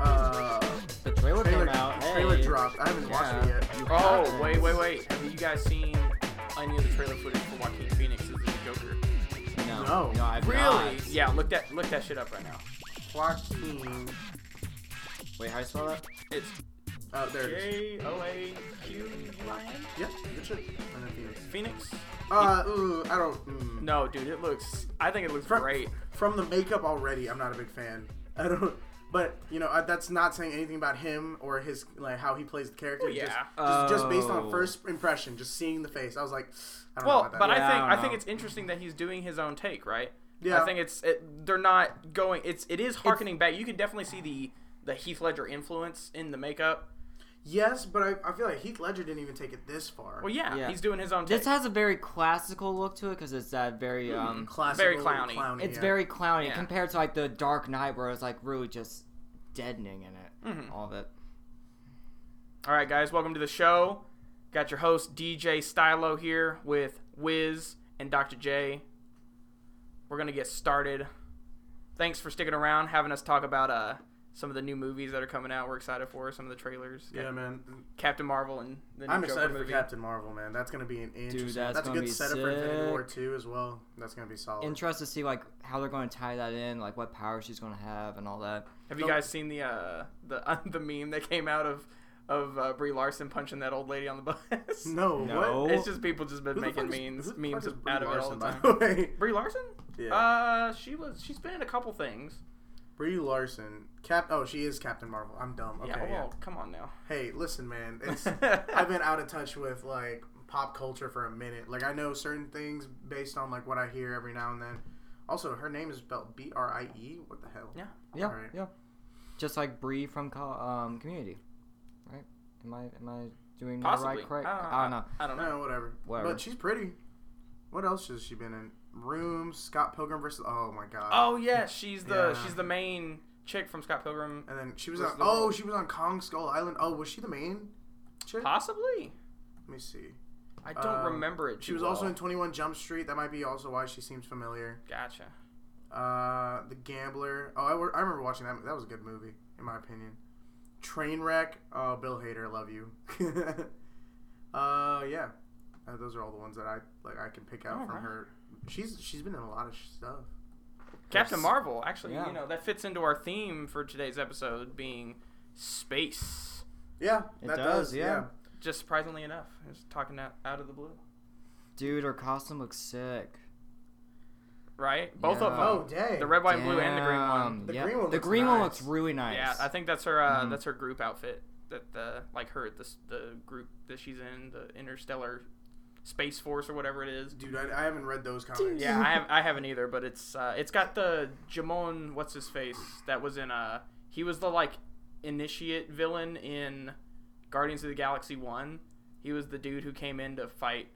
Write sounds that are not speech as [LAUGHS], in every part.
Uh, The trailer, trailer, came out. trailer hey. dropped. I haven't watched it yet. You Oh, haven't. wait, wait, wait. Have you guys seen any of the trailer footage for Joaquin Phoenix as the Joker? No, No. no, I've Really? not. Yeah, look that look that shit up right now. Joaquin. Wait, how do you spell that? It's Oh, there it is. J O A Q U I N. Yeah, good shit. And then Phoenix. Phoenix. Uh, ooh, I don't. Mm. No, dude, it looks. I think it looks From, great. From the makeup already, I'm not a big fan. I don't. But you know, I, that's not saying anything about him or his like how he plays the character. Well, yeah. Just, just, just based on Oh. first impression, just seeing the face, I was like, I don't know Well, about that. but I Yeah, I think don't I, think know. it's interesting that he's doing his own take, right? Yeah. I think it's it, they're not going. It's it is harkening back. You can definitely see the the Heath Ledger influence in the makeup. Yes, but I, I feel like Heath Ledger didn't even take it this far. Well, yeah, Yeah. he's doing his own take. This has a very classical look to it because it's that very um. Classical, Very clowny. It's yeah. very clowny Yeah. compared to like the Dark Knight, where it's like really just deadening in it. Mhm. All of it. All right, guys, welcome to the show. Got your host DJ Stylo here with Wiz and Dr. J. We're gonna get started. Thanks for sticking around, having us talk about uh some of the new movies that are coming out. We're excited for some of the trailers. Yeah, man. Captain Marvel and the new I'm Joker excited for. Captain Marvel, man. That's gonna be an interesting. that's that's, a gonna good be setup for Infinity War sick. 2 as well. That's gonna be solid. Interested to see like how they're going to tie that in, like what power she's going to have and all that. Have you No. guys seen the uh the [LAUGHS] the meme that came out of of uh, Brie Larson punching that old lady on the [LAUGHS] bus? no, No. what? It's just people just been Who the making fuck is- memes who the memes fuck is Brie out of it all Larson, the by time. the [LAUGHS] way? Brie Larson? Yeah. Uh, she was she's been in a couple things. Brie Larson, Cap. Oh, she is Captain Marvel. I'm dumb. Okay, yeah, yeah. well, come on now. Hey, listen, man. It's [LAUGHS] I've been out of touch with like pop culture for a minute. Like I know certain things based on like what I hear every now and then. Also, her name is spelled B R I E. What the hell? Yeah. Yeah, Alright. yeah. Just like Brie from um, Community, right? Am I am I doing that Possibly. right? Correct? I don't know. I don't know. I don't know. No, whatever. Whatever. But she's pretty. What else has she been in? Rooms, Scott Pilgrim versus. Oh my god. Oh yeah, she's the Yeah. she's the main chick from Scott Pilgrim. And then she was on. the- Oh, she was on Kong Skull Island. Oh, was she the main chick? Possibly. Let me see. I don't Um, remember it. She was also in Twenty One Jump Street. That might be also why she seems familiar. Gotcha. Uh, The Gambler. Oh, I remember watching that. That was a good movie, in my opinion. Trainwreck. Oh, Bill Hader, love you. [LAUGHS] uh, yeah. Uh, those are all the ones that I like. I can pick out Oh, from wow. her. She's she's been in a lot of stuff. Captain Yes. Marvel. Actually, Yeah. you know that fits into our theme for today's episode, being space. Yeah, It that does, does. yeah. yeah. Just surprisingly enough, just talking out, out of the blue, Dude, her costume looks sick. right? Both of them. Oh, dang. The red, white, and blue, and the green one. The yeah. green one The looks green one looks really nice. Yeah, I think that's her. Uh, Mhm. That's her group outfit. That the like her the the group that she's in, the Interstellar Space Force or whatever it is. Dude, I, I haven't read those comics. Yeah, I have I haven't either, but it's uh, it's got the Djimon what's his face that was in uh he was the like initiate villain in Guardians of the Galaxy One. He was the dude who came in to fight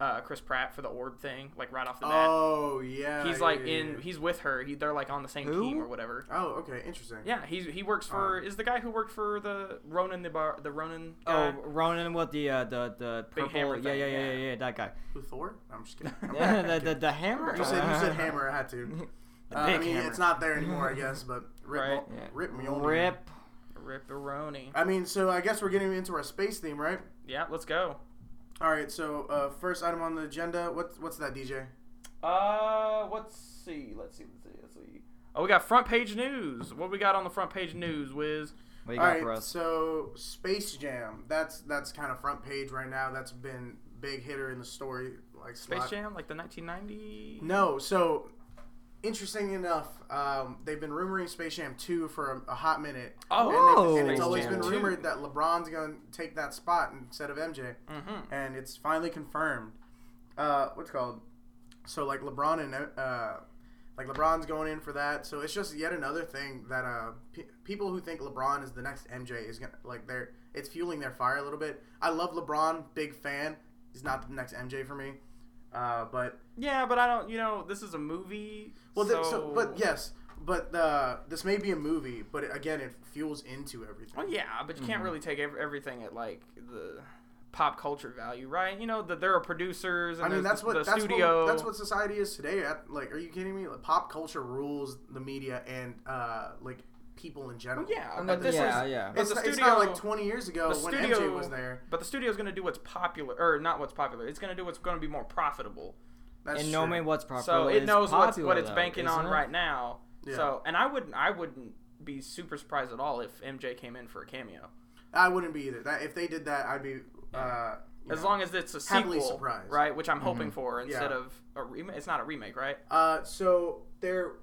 uh, Chris Pratt for the orb thing, like right off the bat. Oh yeah. he's like yeah, in yeah. he's with her. He, they're like on the same Who? team or whatever. Oh, okay, interesting. Yeah, he's he works for Um, is the guy who worked for the Ronan the bar the Ronan Oh, guy. Ronan with the uh, the the Big purple. hammer yeah, yeah, yeah, yeah. yeah, yeah, that guy. Who Thor? I'm just kidding. [LAUGHS] I'm Yeah, the, the the hammer. You said you said [LAUGHS] hammer. I had to. The Uh, I mean, hammer. it's not there anymore, I guess. But [LAUGHS] rip, Right. Mo- Yeah. rip me on Rip. Ripperoni. I mean, so I guess we're getting into our space theme, right? Yeah, let's go. All right. So uh, first item on the agenda. What's what's that, DJ? Uh, let's see. Let's see. Let's see. Let's see. Oh, we got front page news. What we got on the front page news, Wiz? What you All got right. for us? So Space Jam. That's that's kind of front page right now. That's been big hitter in the story. Like Space slot- Jam, like the 1990. No. So interesting enough, um, they've been rumoring Space Jam 2 for a, a hot minute. Oh, and, they- and it's Space always Jam been 2. rumored that LeBron's going to take that spot instead of MJ. Mm-hmm. and it's finally confirmed. Uh, what's it called? So like LeBron and uh, like LeBron's going in for that. So it's just yet another thing that uh, pe people who think LeBron is the next MJ is gonna like they're it's fueling their fire a little bit. I love LeBron, big fan. He's not the next MJ for me. Uh, but Yeah, but I don't. You know, this is a movie. well, so, th- so but yes, but uh, this may be a movie, but it, again, it fuels into everything. Well, yeah, but you Mm-hmm. can't really take ev- everything at like the pop culture value, right? You know that there are producers. And I mean, that's the, what the that's studio. what that's what society is today. At, like, are you kidding me? Like, pop culture rules the media and uh, like people in general. yeah, I but this yeah, is yeah. but It's, the it's not like 20 years ago the when studio MJ was there. But the studio's going to do what's popular, or not what's popular. It's going to do what's going to be more profitable. That's and true. knowing what's popular so it knows what's, what it's though, banking on it? right now. Yeah. So, and I wouldn't, I wouldn't be super surprised at all if MJ came in for a cameo, I wouldn't be either. That if they did that, I'd be. Uh, as know. long as it's a sequel, surprised. right? Which I'm hoping for Yeah. instead of a remake. It's not a remake, right? Uh, so they're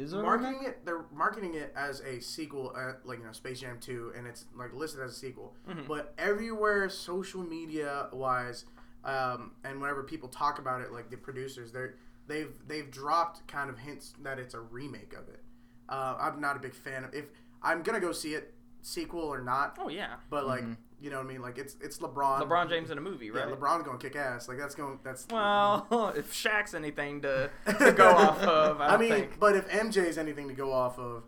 Is there marketing it. They're marketing it as a sequel, uh, like you know, Space Jam Two, and it's like listed as a sequel. Mhm. But everywhere, social media wise, um, and whenever people talk about it, like the producers, they're they've they've dropped kind of hints that it's a remake of it. Uh, I'm not a big fan of if I'm gonna go see it, sequel or not. Oh yeah, But like, Mhm. You know what I mean? Like it's it's LeBron. LeBron James in a movie, Yeah, right? LeBron's gonna kick ass. Like that's going. That's Well, [LAUGHS] if Shaq's anything to, to go [LAUGHS] off of, I, I, don't mean, think. but if MJ's anything to go off of,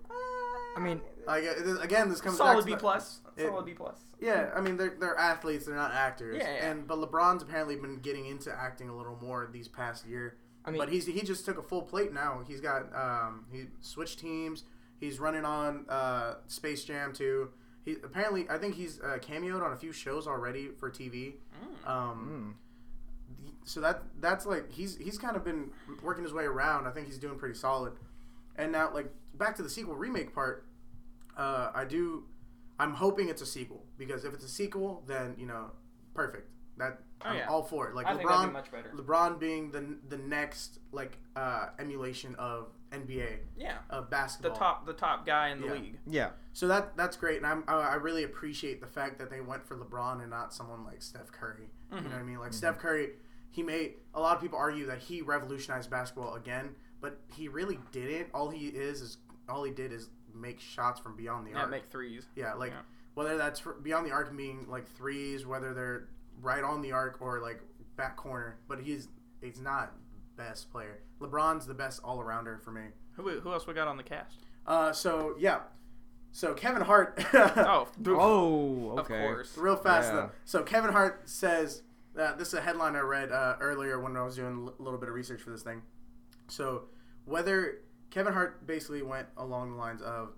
I mean, like uh, again, this comes back solid to B the- plus, it- solid B plus. Yeah, I mean they're they're athletes, they're not actors. Yeah, yeah. And but LeBron's apparently been getting into acting a little more these past year. I mean, but he's he just took a full plate now. He's got um he switched teams. He's running on uh Space Jam too. He apparently I think he's uh, cameoed on a few shows already for TV. Mm. Um, mm, so that that's like he's he's kind of been working his way around. I think he's doing pretty solid. And now like back to the sequel remake part, uh, I do I'm hoping it's a sequel because if it's a sequel, then you know, perfect. That Oh, I'm yeah. all for it. Like I think that'd LeBron, be much better. LeBron being the the next like uh, emulation of NBA Yeah, of the top, the top guy in the Yeah. league. yeah. So that that's great, and I'm, I I really appreciate the fact that they went for LeBron and not someone like Steph Curry. You know what I mm-hmm. mean? Like mm-hmm. Steph Curry, he made a lot of people argue that he revolutionized basketball again, but he really didn't. All he is is all he did is make shots from beyond the arc. Yeah, arc. make threes. yeah, like yeah. whether that's fr- beyond the arc being like threes, whether they're right on the arc or like back corner, but he's he's not best player. LeBron's the best all arounder for me. Who, who else we got on the cast? Uh, so yeah, so Kevin Hart. [LAUGHS] Oh, oof, Oh, of okay. course. Real fast Yeah. though. So Kevin Hart says that this is a headline I read uh, earlier when I was doing a little bit of research for this thing. So whether Kevin Hart basically went along the lines of,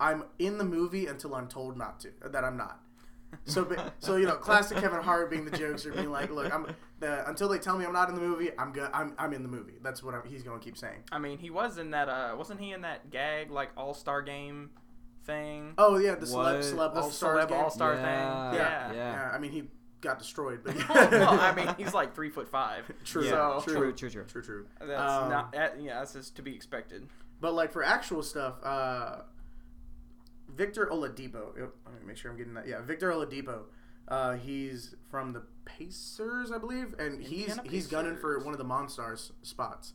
"I'm in the movie until I'm told not to," that I'm not. So, ba- so you know, classic Kevin Hart being the jokes or being like, "Look, I'm the, until they tell me I'm not in the movie, I'm good. I'm, I'm in the movie." That's what I'm, he's going to keep saying. I mean, he was in that. Uh, wasn't he in that gag like All Star Game thing? Oh yeah, the celeb, What? celeb the all stars celeb game. All Star Yeah, thing. Yeah, Yeah. yeah. I mean, he got destroyed, but [LAUGHS] well, I mean, he's like three foot five. [LAUGHS] True. Yeah, So true, true, true. true, true. that's Um, not. That, yeah, that's just to be expected. But like for actual stuff, uh, Victor Oladipo. Let me make sure I'm getting that. Yeah, Victor Oladipo. Uh, he's from the Pacers, I believe, and he's he's gunning for one of the Monstars spots.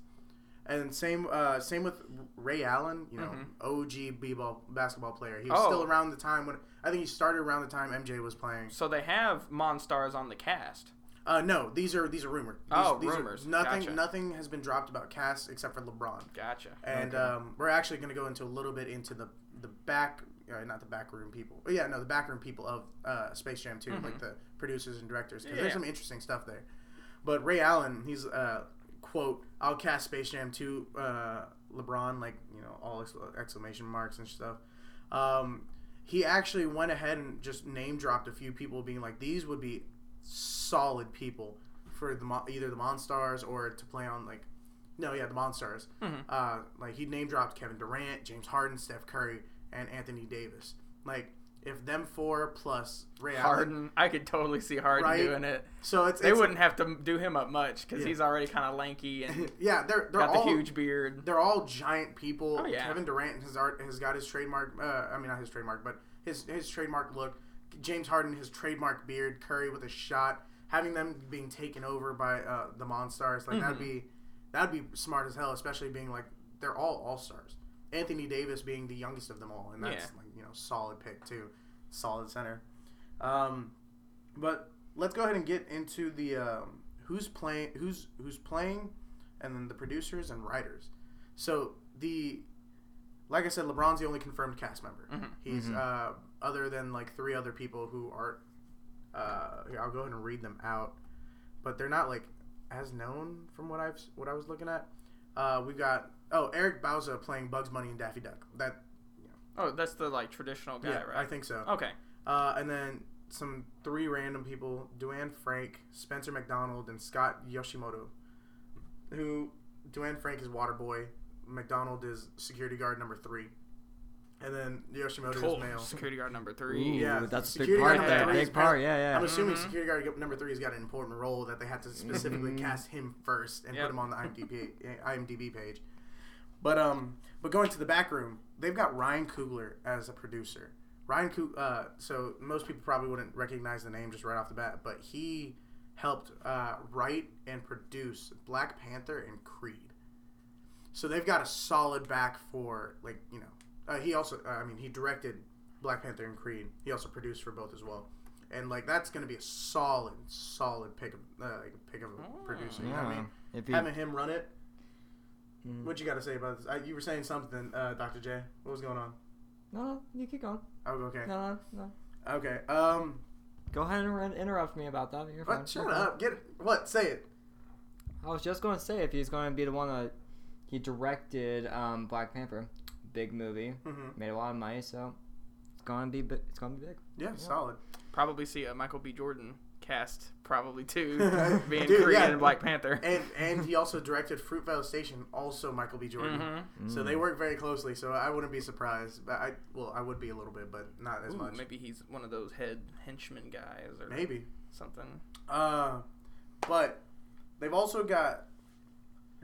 And same uh, same with Ray Allen, you know, OG b-ball basketball player. He was Mm-hmm. Oh. still around the time when I think he started around the time MJ was playing. So they have Monstars on the cast. Uh, no, these are these are rumored. These, Oh, these are- rumors. nothing Gotcha. nothing has been dropped about cast except for LeBron. Gotcha. and Okay. um, we're actually going to go into a little bit into the the back, uh, not the backroom people. Oh, yeah, no, the backroom people of uh, Space Jam 2 like the producers and directors. 'cause Yeah. there's some interesting stuff there. But Ray Allen, he's uh, quote, "I'll cast Space Jam 2, uh, LeBron," like you know, all ex- exclamation marks and stuff. Um, he actually went ahead and just name dropped a few people, being like, "These would be solid people for the Mo- either the Monstars or to play on like." No, yeah, the Monstars. Mhm. Uh, like he name dropped Kevin Durant, James Harden, Steph Curry, and Anthony Davis. Like if them four plus Ray Allen, Harden, I could totally see Harden Right? doing it. so it's, They it's wouldn't have to do him up much because Yeah. he's already kind of lanky and [LAUGHS] yeah, they're they're got all the huge beard. they're all giant people. Oh, yeah. Kevin Durant has art has got his trademark. Uh, I mean not his trademark, but his his trademark look. James Harden his trademark beard. Curry with a shot. Having them being taken over by uh, the Monstars like that'd Mhm. be that'd be smart as hell. Especially being like they're all all stars. Anthony Davis being the youngest of them all, and that's Yeah. like you know solid pick too, solid center. Um, but let's go ahead and get into the um, who's playing, who's who's playing, and then the producers and writers. So the, like I said, LeBron's the only confirmed cast member. Mhm. He's Mhm. uh, other than like three other people who are Uh, here, I'll go ahead and read them out, but they're not like as known from what I've what I was looking at. Uh, we've got oh Eric Bauza playing Bugs Bunny and Daffy Duck. That Oh, that's the like traditional guy, yeah, right? I think so. Okay. Uh, and then some three random people: Duane Frank, Spencer McDonald, and Scott Yoshimoto. Who Duane Frank is Waterboy, McDonald is security guard number three, and then Yoshimoto Cool. is male. Security guard number Ooh, three. Yeah, that's a big part. guard That big is part. Yeah, yeah. I'm assuming Mhm. security guard number three has got an important role that they had to specifically Mhm. cast him first and Yep. put him on the IMDb IMDb page. But um, but going to the back room, they've got Ryan Coogler as a producer. Ryan Coog, uh, so most people probably wouldn't recognize the name just right off the bat, but he helped uh, write and produce Black Panther and Creed. So they've got a solid back for like you know. Uh, he also, uh, I mean, he directed Black Panther and Creed. He also produced for both as well, and like that's going to be a solid, solid pick of uh, like, pick of a Oh. producer. You know what I mean, if you, having him run it. Mm. What you got to say about this? Uh, you were saying something, uh, Doctor J. What was going on? no, no, you keep going. Oh, okay, No, no, no. okay. Um, Go ahead and re- interrupt me about that. You're fine. what? Shut You're up. Get what? Say it. I was just going to say if he's going to be the one that he directed um, Black Panther, big movie, Mm-hmm. made a lot of money, so it's going to be bi- it's going to be big. Yeah, solid. Probably see a Michael B. Jordan cast, probably too, [LAUGHS] being Dude, Creed yeah. and Black Panther. And and he also directed Fruitvale Station, also Michael B. Jordan. Mhm. So Mm. they work very closely. So I wouldn't be surprised. But I well, I would be a little bit, but not as Ooh, much. maybe he's one of those head henchman guys or Maybe. something. Uh, but they've also got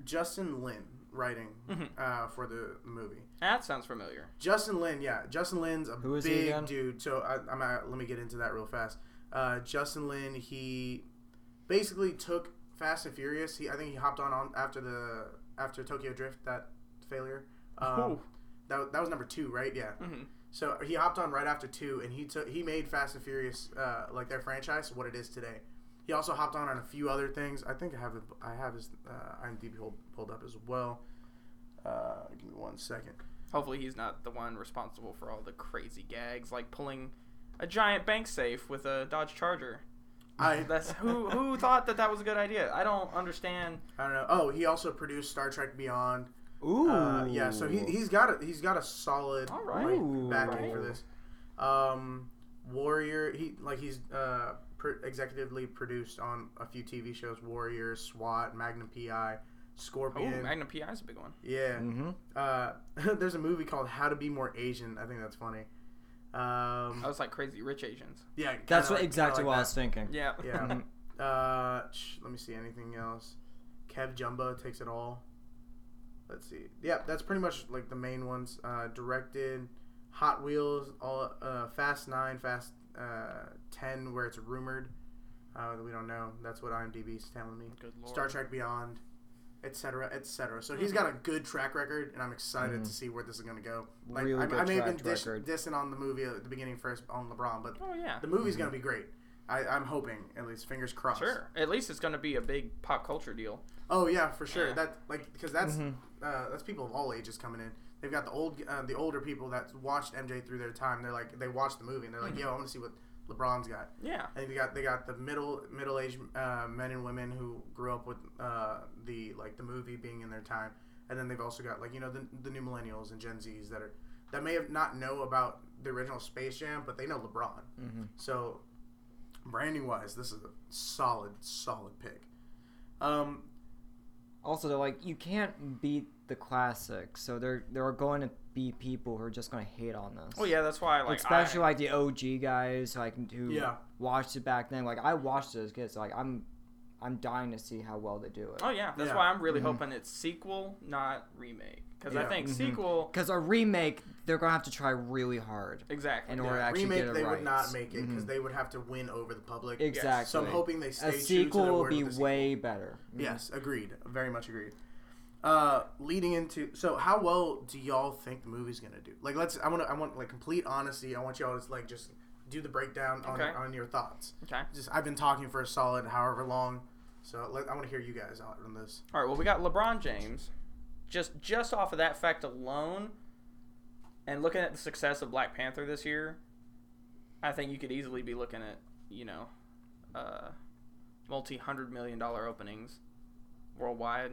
Justin Lin writing Mhm. uh, for the movie. That sounds familiar. Justin Lin, yeah, Justin Lin's a Who is he big again? dude. So I, I'm at, let me get into that real fast. Uh, Justin Lin, he basically took Fast and Furious. He I think he hopped on, on after the after Tokyo Drift that failure. Um, that, that was number two, right? Yeah. hmm So he hopped on right after two, and he took he made Fast and Furious uh, like their franchise what it is today. He also hopped on on a few other things. I think I have it, I have his uh, IMDb hold, pulled up as well. Uh, give me one second. Hopefully, he's not the one responsible for all the crazy gags, like pulling a giant bank safe with a Dodge Charger. I [LAUGHS] That's who who thought that that was a good idea. I don't understand. I don't know. Oh, he also produced Star Trek Beyond. Ooh. Uh, yeah, so he he's got a he's got a solid All right. like, Ooh. backing for this. Um, Warrior, he like he's uh pr- executively produced on a few TV shows: Warrior, SWAT, Magnum PI, Oh, Scorpion. Magnum PI is a big one. yeah. Mm-hmm. Uh, [LAUGHS] there's a movie called How to Be More Asian. I think that's funny. Um, I was like crazy rich Asians. yeah, That's what like- exactly kinda what I was thinking. Yeah. Yeah. [LAUGHS] Uh, sh- let me see anything else. Kev Jumba takes it all. Let's see. Yeah, that's pretty much like the main ones. Uh, directed Hot Wheels, all uh, Fast Nine, Fast uh, Ten, where it's rumored. Uh, we don't know. That's what IMDb's telling me. Good lord. Star Trek Beyond, etc., etc. So he's got a good track record, and I'm excited to see where this is going to go. Like Really I, good I may have been dish, dissing on the movie at the beginning first on LeBron, but Oh yeah. the movie's going to be great. I, I'm hoping, at least, fingers crossed. Sure. At least it's going to be a big pop culture deal. Oh yeah, for sure. Yeah. That like because that's Mhm. uh, that's people of all ages coming in. They've got the old uh, the older people that watched MJ through their time. They're like they watched the movie and they're like, Mhm. yo, I want to see what LeBron's got. Yeah. And they got they got the middle middle aged uh, men and women who grew up with uh, the like the movie being in their time, and then they've also got like you know the, the new millennials and Gen Zs that are that may have not know about the original Space Jam, but they know LeBron. Mm-hmm. So branding wise, this is a solid solid pick. Um, Also, they're like you can't beat the classics, so they're they're going to be people who are just going to hate on this. Oh yeah. That's why I like especially I, like the OG guys, like who Yeah. watched it back then. Like I watched those kids. so like I'm I'm dying to see how well they do it. Oh yeah. That's Yeah. why I'm really Mhm. hoping it's sequel, not remake. Because I Yeah. think Mhm. sequel Because a remake, they're gonna have to try really hard exactly. in order to actually remake get it they right. would not make it because Mhm. they would have to win over the public. exactly. So I'm hoping they stay a true to sequel their will word be with the sequel. way better. Mhm. Yes, agreed. Very much agreed. Uh, leading into so, how well do y'all think the movie's gonna do? Like, let's. I want to. I want like complete honesty. I want y'all to like just do the breakdown on, Okay. on your thoughts. Okay. Just I've been talking for a solid however long, so let, I want to hear you guys out on this. All right. Well, we got LeBron James. Just just off of that fact alone, and looking at the success of Black Panther this year, I think you could easily be looking at you know, uh, multi hundred million dollar openings worldwide.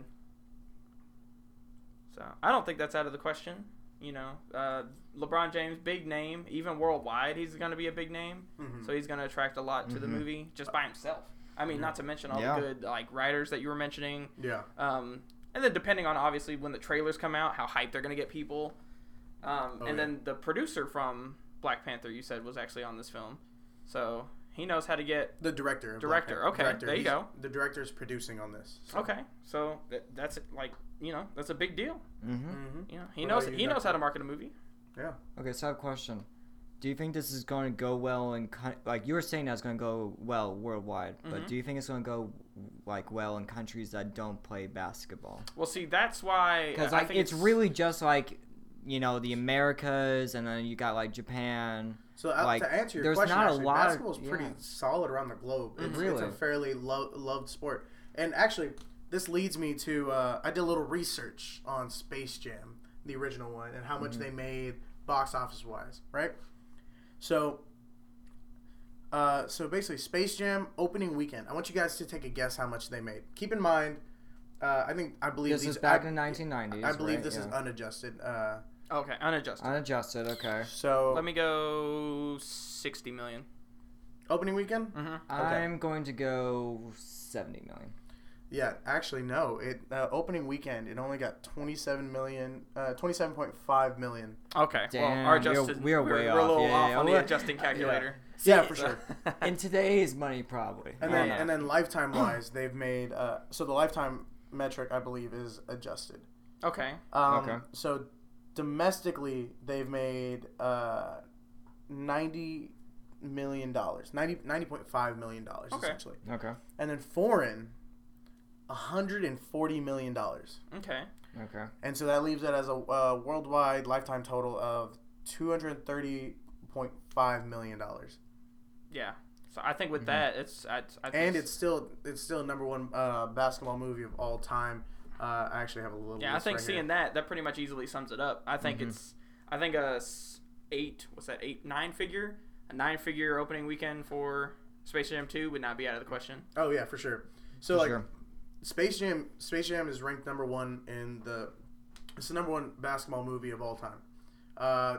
So I don't think that's out of the question. You know, uh, LeBron James, big name, even worldwide, he's going to be a big name. Mhm. So he's going to attract a lot to the Mhm. movie just by himself. I mean, not to mention all Yeah. the good like writers that you were mentioning. yeah. Um, and then depending on obviously when the trailers come out, how hyped they're gonna get people. Um, Oh, and yeah. then the producer from Black Panther, you said, was actually on this film, so he knows how to get. The director. of Black Director, Panther. okay, Director. there you He's- go. The director's producing on this. so- Okay, so that, that's like you know that's a big deal. Mm-hmm. Mhm. You know he What knows about you, he knows how to market a movie. Yeah. Okay, so I have a question. Do you think this is going to go well and like you were saying that's going to go well worldwide, Mhm. but do you think it's going to go like well in countries that don't play basketball? Well, see, that's why Because I like think it's, really just like you know the Americas, and then you got like Japan. So uh, Like, to answer your there's question, not a actually, lot of- basketball is pretty yeah. solid around the globe. It's, it's a fairly lo- loved sport. And actually, this leads me to uh, I did a little research on Space Jam, the original one, and how much Mm-hmm. they made box office wise, right? So, uh, so basically, Space Jam opening weekend. I want you guys to take a guess how much they made. Keep in mind, uh, I think I believe This these is back I, in the 1990s. I believe right? this is unadjusted. Uh, okay unadjusted. unadjusted. Okay. so Let me go sixty million. opening weekend. Mm-hmm. I'm going to go 70 million. Yeah, actually, no. It uh, opening weekend, it only got twenty seven million, uh, twenty seven point five million. Okay, Damn, well, our we are- adjusted, we are we're, way we're a off. little Yeah, off yeah, on the we're- adjusting calculator. Yeah, for sure. [LAUGHS] In today's money, probably. And I then don't and know. then lifetime wise, they've made uh, so the lifetime metric I believe is adjusted. okay, Um, Okay. So domestically, they've made uh, ninety million dollars, 90 90.5 million dollars Okay. essentially, okay. and then foreign, hundred and forty million dollars. okay. Okay. And so that leaves it as a uh, worldwide lifetime total of two hundred thirty point five million dollars. Yeah. So I think with Mhm. that, it's I, I think And it's still it's still number one uh, basketball movie of all time. Uh, I actually have a little. yeah. I think right seeing here. that that pretty much easily sums it up. I think Mhm. it's I think a eight what's that eight nine figure a nine figure opening weekend for Space Jam two would not be out of the question. Oh yeah, for sure. So For like sure. Space Jam, Space Jam is ranked number one in the. It's the number one basketball movie of all time. Uh,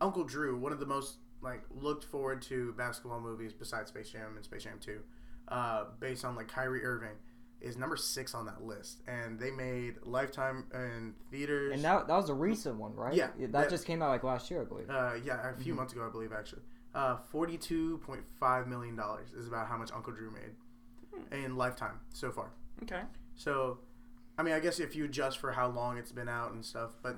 Uncle Drew, one of the most like looked forward to basketball movies besides Space Jam and Space Jam Two, uh, based on like Kyrie Irving, is number six on that list, and they made Lifetime in theaters. And that, that was a recent one, right? Yeah, That, that- just came out like last year, I believe. Uh, yeah, a Mm-hmm. few months ago, I believe actually. Uh, forty-two point five million dollars is about how much Uncle Drew made Hmm. in Lifetime so far. Okay. So, I mean, I guess if you adjust for how long it's been out and stuff, but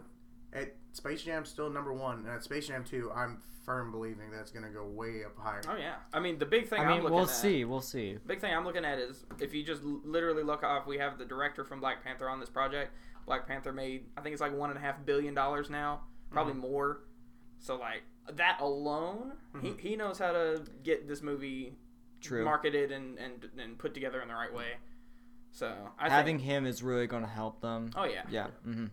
at Space Jam's still number one, and at Space Jam two, I'm firm believing that's gonna go way up higher. Oh yeah. I mean the big thing I am mean, looking we'll at, see. We'll see. Big thing I'm looking at is if you just literally look off, we have the director from Black Panther on this project. Black Panther made, I think it's like one and a half billion dollars now, probably Mm-hmm. more. So like that alone, he, he knows how to get this movie True. marketed and, and and put together in the right way. So I Having think, him is really going to help them. oh yeah, Yeah. hmm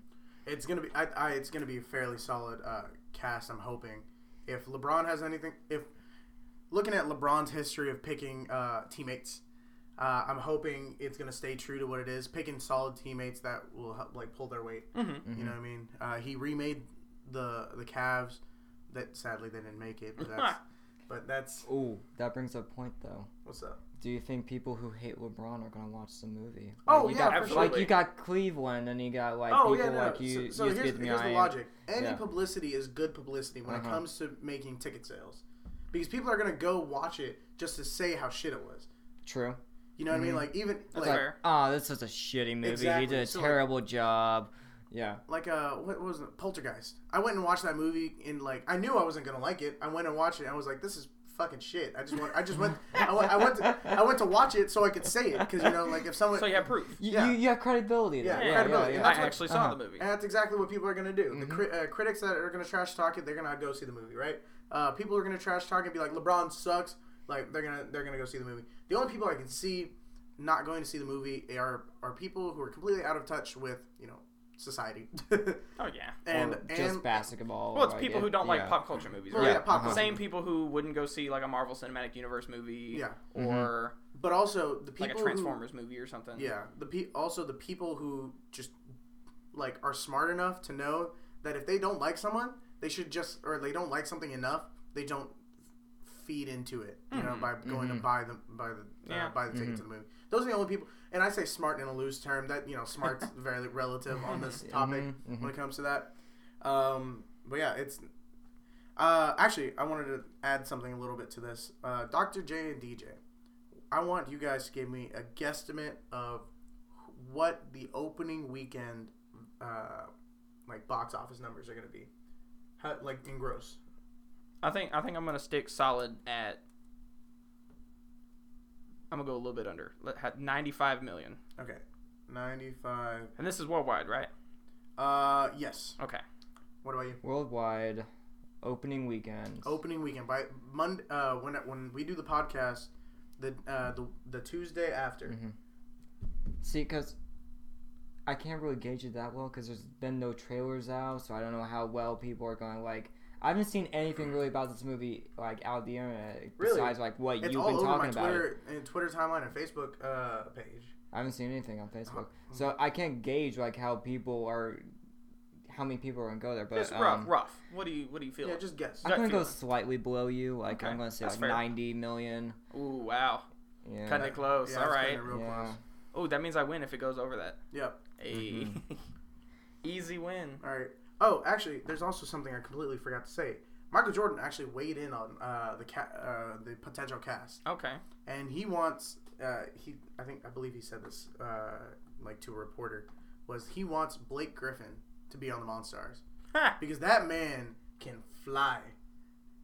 It's gonna be, I, I, it's gonna be a fairly solid uh, cast. I'm hoping. If LeBron has anything, if looking at LeBron's history of picking uh, teammates, uh, I'm hoping it's gonna stay true to what it is, picking solid teammates that will help, like pull their weight. hmm You know what I mean? Uh, he remade the the Cavs. That sadly they didn't make it. But that's, [LAUGHS] but that's Ooh, that brings up a point though. what's up. Do you think people who hate LeBron are going to watch the movie? Oh, you yeah, got, for sure. Like you got Cleveland, and you got like oh people yeah, no. like you. so so you here's, get me here's the logic. Any Yeah. publicity is good publicity when it Uh-huh. comes to making ticket sales, because people are gonna go watch it just to say how shit it was. True. You know what I mean? Mhm. Like even That's like fair. Oh, this is a shitty movie. Exactly. He did a So, like- terrible job. Yeah. like uh what was it? Poltergeist. I went and watched that movie in like I knew I wasn't gonna like it. I went and watched it. and I was like, this is fucking shit. I just went. I just went. I went. I went to. I went to watch it so I could say it because you know like if someone. So you have proof. You, Yeah. you, you have credibility. Yeah, there. Yeah, credibility. I That's what- actually saw uh-huh. the movie. And that's exactly what people are gonna do. The Mhm. cri- uh, critics that are gonna trash talk it, they're gonna go see the movie, right? Uh, people are gonna trash talk it, and be like, LeBron sucks. Like they're gonna they're gonna go see the movie. The only people I can see not going to see the movie are are people who are completely out of touch with you know society. [LAUGHS] Oh yeah. and or and just basketball. Well, it's people it- who don't like pop culture movies, Well, right? yeah, pop Uh-huh. Same people who wouldn't go see like a Marvel Cinematic Universe movie, yeah, or but also the people like a who- Transformers movie or something. Yeah, the pe- also the people who just like are smart enough to know that if they don't like someone, they should just or they don't like something enough, they don't feed into it. You know, Mhm. by going to Mhm. buy the buy the Yeah. uh, buy the ticket Mhm. to the movie. Those are the only people. And I say smart in a loose term. That you know, smart's [LAUGHS] very relative on this topic Mhm, mhm. when it comes to that. Um, but yeah, it's. Uh, actually, I wanted to add something a little bit to this. Uh, Dr. J and DJ, I want you guys to give me a guesstimate of what the opening weekend, uh, like box office numbers are going to be, How, like in gross. I think I think I'm gonna stick solid at. I'm gonna go a little bit under. Let- had 95 million, Okay, ninety-five. and this is worldwide, right? Uh, yes. Okay. What about you? Worldwide opening weekend. Opening weekend by Monday. Uh, when when we do the podcast, the uh the the Tuesday after. hmm See, because I can't really gauge it that well because there's been no trailers out, so I don't know how well people are going. Like, I haven't seen anything really about this movie like out the internet Really? besides like what It's you've all been over my talking about. It. Twitter and Twitter timeline and Facebook uh page. I haven't seen anything on Facebook, Uh-huh. so I can't gauge like how people are, how many people are gonna go there. But It's rough. um, rough. What do you What do you feel? Yeah, just guess. I'm gonna go slightly below you. Like Okay, I'm gonna say that's like fair. 90 million. Ooh, wow. Yeah. Cutting it close. Yeah, All it's right. kinda Yeah. close. Oh, that means I win if it goes over that. Yep. Hey. Mm-hmm. [LAUGHS] Easy win. All right. Oh, actually, there's also something I completely forgot to say. Michael Jordan actually weighed in on uh, the ca- uh, the potential cast, Okay. and he wants uh, he I think I believe he said this uh, like to a reporter was he wants Blake Griffin to be on the Monstars because that man can fly.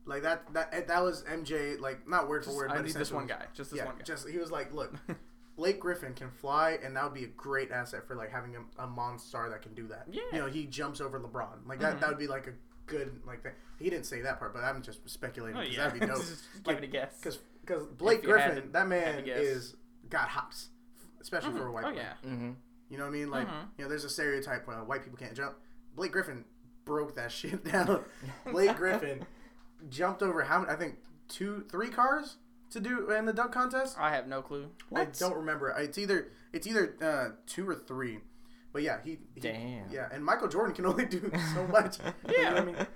Like that that that was MJ like not word for Just- word. I but need this one guy. Just this yeah, one guy. just he was like, look, [LAUGHS] Blake Griffin can fly, and that would be a great asset for like having a, a Monstar that can do that. Yeah. you know, he jumps over LeBron. Like that, Mhm. that would be like a good like thing. He didn't say that part, but I'm just speculating oh because yeah. that'd be [LAUGHS] dope. Just give it a guess. Because because Blake Griffin, to- that man is got hops, especially for a white. oh boy. yeah. Mm-hmm. You know what I mean? Like Mhm. you know, there's a stereotype where white people can't jump. Blake Griffin broke that [LAUGHS] shit down. Blake [LAUGHS] Griffin jumped over how many? I think two, three cars to do in the dunk contest. I have no clue. What? I don't remember. It's either it's either uh, two or three. But yeah, he, he Damn. yeah, and Michael Jordan can only do so much. You know what I mean?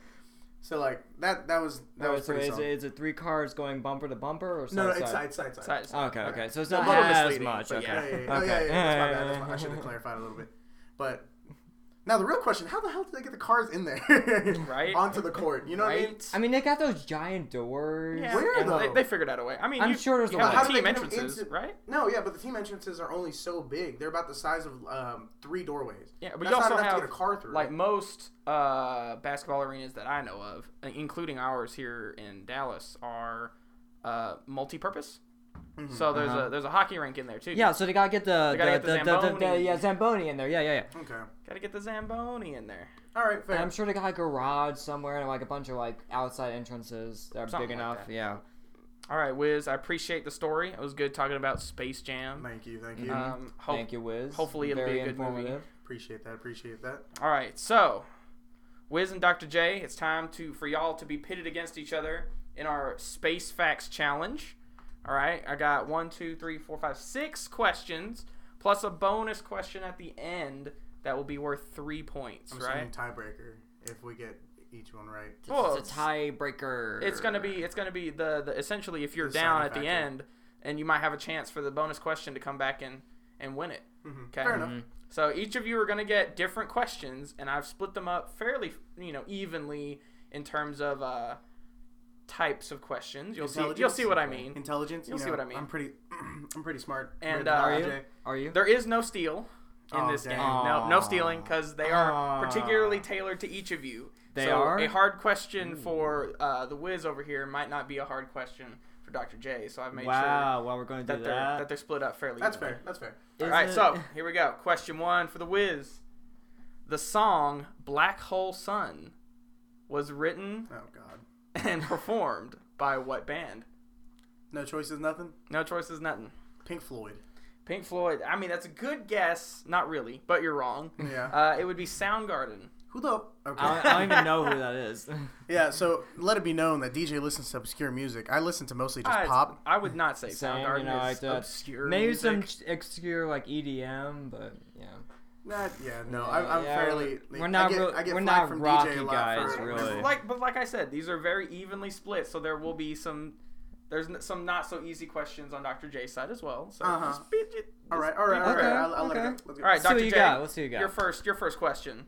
So like that that was that Oh, was so pretty is solid. it three cars going bumper to bumper or side no, no, to it's side? side side side. Size. Oh, okay, okay. So it's not little as much. Okay. yeah. Yeah, yeah, yeah. Okay. Oh, yeah, yeah, that's my bad. That's my, I should have clarified a little bit. But now the real question: How the hell did they get the cars in there? [LAUGHS] Right. Onto the court. You know what I mean? I mean, they got those giant doors. Yeah. Where, and though? They, they figured out a way. I mean, I'm you, sure there's you a way. How do they team get entrances, into- right? No, yeah, but the team entrances are only so big. They're about the size of um, three doorways. Yeah, but That's you not also have to get a car through. like most uh, basketball arenas that I know of, including ours here in Dallas, are uh, multi-purpose. Mhm. So there's Uh-huh. a there's a hockey rink in there too. Yeah, so they gotta get the They gotta the, get the the, the, the, Zamboni. yeah Zamboni in there. Yeah, yeah, yeah. okay. Got to get the Zamboni in there. All right, fair. And I'm sure they got like a garage somewhere and like a bunch of like outside entrances that are Something big like enough. that. Yeah. All right, Wiz. I appreciate the story. It was good talking about Space Jam. Thank you, thank you. Mhm. Um, hope, Thank you, Wiz. hopefully it'll Very be a good movie. appreciate that. Appreciate that. All right, so Wiz and Dr. J, it's time to for y'all to be pitted against each other in our Space Facts Challenge. All right, I got one, two, three, four, five, six questions plus a bonus question at the end that will be worth three points. I'm right? assuming tiebreaker if we get each one right. Well, It's a tiebreaker. It's gonna be it's gonna be the, the essentially if you're The down deciding at the end and you might have a chance for the bonus question to come back and and win it. Mhm. Okay. Fair enough. Mhm. So each of you are gonna get different questions, and I've split them up fairly you know evenly in terms of uh, types of questions. You'll see you'll see what I mean. Intelligence. You'll you see what I mean. I'm pretty. [CLEARS THROAT] I'm pretty smart. And, uh, Are you? Are you? There is no steal in Oh, this dang. game. No, no stealing because they are Aw. particularly tailored to each of you. They so are? A hard question for uh, the Wiz over here might not be a hard question for Dr. J. So I've made wow. Well, we're gonna sure do that they're that. that they're split up fairly. That's evenly. fair. That's fair. All Is right, it- so [LAUGHS] here we go. Question one for the Wiz. The song "Black Hole Sun" was written Oh God. [LAUGHS] and performed by what band? No choices. Nothing. No choices, nothing. Pink Floyd. Pink Floyd. I mean, that's a good guess. Not really, but you're wrong. Yeah. Uh, it would be Soundgarden. Who the? Okay. I don't, I don't even know who that is. [LAUGHS] yeah. So let it be known that DJ listens to obscure music. I listen to mostly just I, pop. I would not say Same, Soundgarden you know, is like that. obscure. Maybe some obscure like EDM, but yeah. Nah, yeah. No, Yeah, I'm, I'm yeah, fairly. we're not I get, real- I get we're not from rocky DJ a lot guys, for, really. like but like I said, these are very evenly split, so there will be some there's n- some not so easy questions on Dr. J's side as well. So Uh-huh. just be, just All right. All right. All right. Okay, I'll, I'll let it okay. go. Let's go. All right, Let's see Dr. what you J, got. Let's see you got. Your first your first question.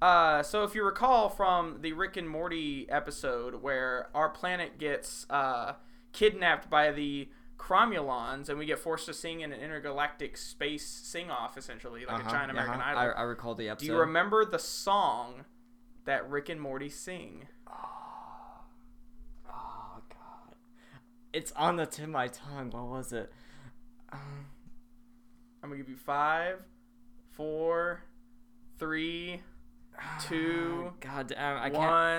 Uh, so if you recall from the Rick and Morty episode where our planet gets uh, kidnapped by the Cromulons and we get forced to sing in an intergalactic space sing-off, essentially like a Uh-huh, giant American uh-huh. Idol. I, I recall the episode. Do you remember the song that Rick and Morty sing? Oh god, it's on the tip of my tongue. What was it? Um, I'm gonna give you five, four, three, two, [SIGHS] God damn, I can't.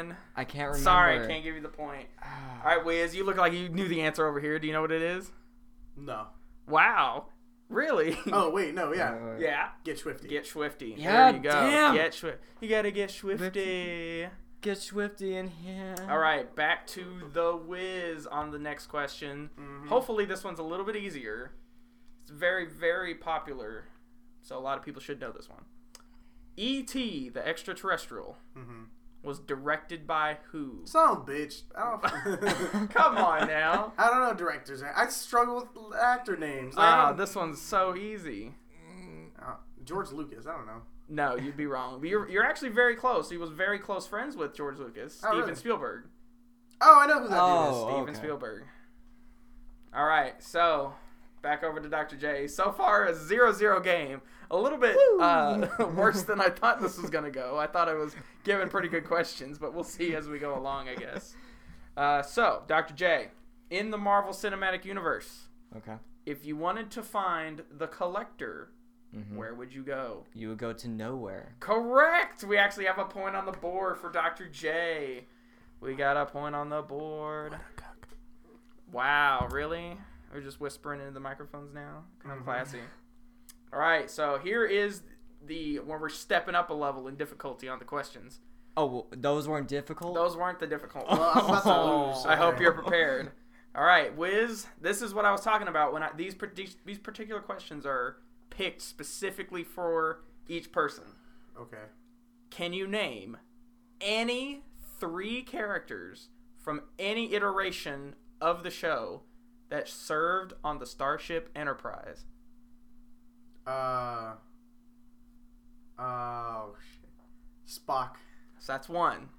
one. I can't remember. Sorry, I can't give you the point. [SIGHS] All right, Wiz, you look like you knew the answer over here. Do you know what it is? No. Wow, really? [LAUGHS] Oh wait, no. Yeah. Uh, yeah. Get Schwifty. Get Schwifty. Yeah, there you go. damn. Get Schwifty. You gotta get Schwifty. Get Schwifty in here. All right, back to the Wiz on the next question. Mhm. Hopefully, this one's a little bit easier. It's very, very popular, so a lot of people should know this one. E.T. the Extraterrestrial Mhm. was directed by who? Some bitch. I don't. [LAUGHS] [LAUGHS] Come on now. I don't know directors. I struggle with actor names. Like, Ah, don't- this one's so easy. uh, George Lucas. I don't know. No, you'd be wrong. But you're, you're actually very close. He was very close friends with George Lucas, Oh, Steven really? Spielberg. Oh, I know who that Oh. dude is. Steven okay. Spielberg. All right, so back over to Dr. J. So far, a 0-0 game. A little bit uh, [LAUGHS] worse than I thought this was gonna go. I thought I was giving pretty good questions, but we'll see as we go along, I guess. Uh, so, Dr. J, in the Marvel Cinematic Universe, Okay. if you wanted to find the Collector, Mhm. where would you go? You would go to Knowhere. Correct. We actually have a point on the board for Dr. J. We got a point on the board. Wow, really? We're just whispering into the microphones now. Kind of Mhm. classy. All right, so here is the when we're stepping up a level in difficulty on the questions. Oh, well, those weren't difficult. Those weren't the difficult Well, ones. I'm about to [LAUGHS] oh, lose. I hope you're prepared. All right, Wiz. This is what I was talking about when I, these these particular questions are picked specifically for each person. Okay. Can you name any three characters from any iteration of the show that served on the Starship Enterprise? Uh. Oh shit. Spock. So that's one.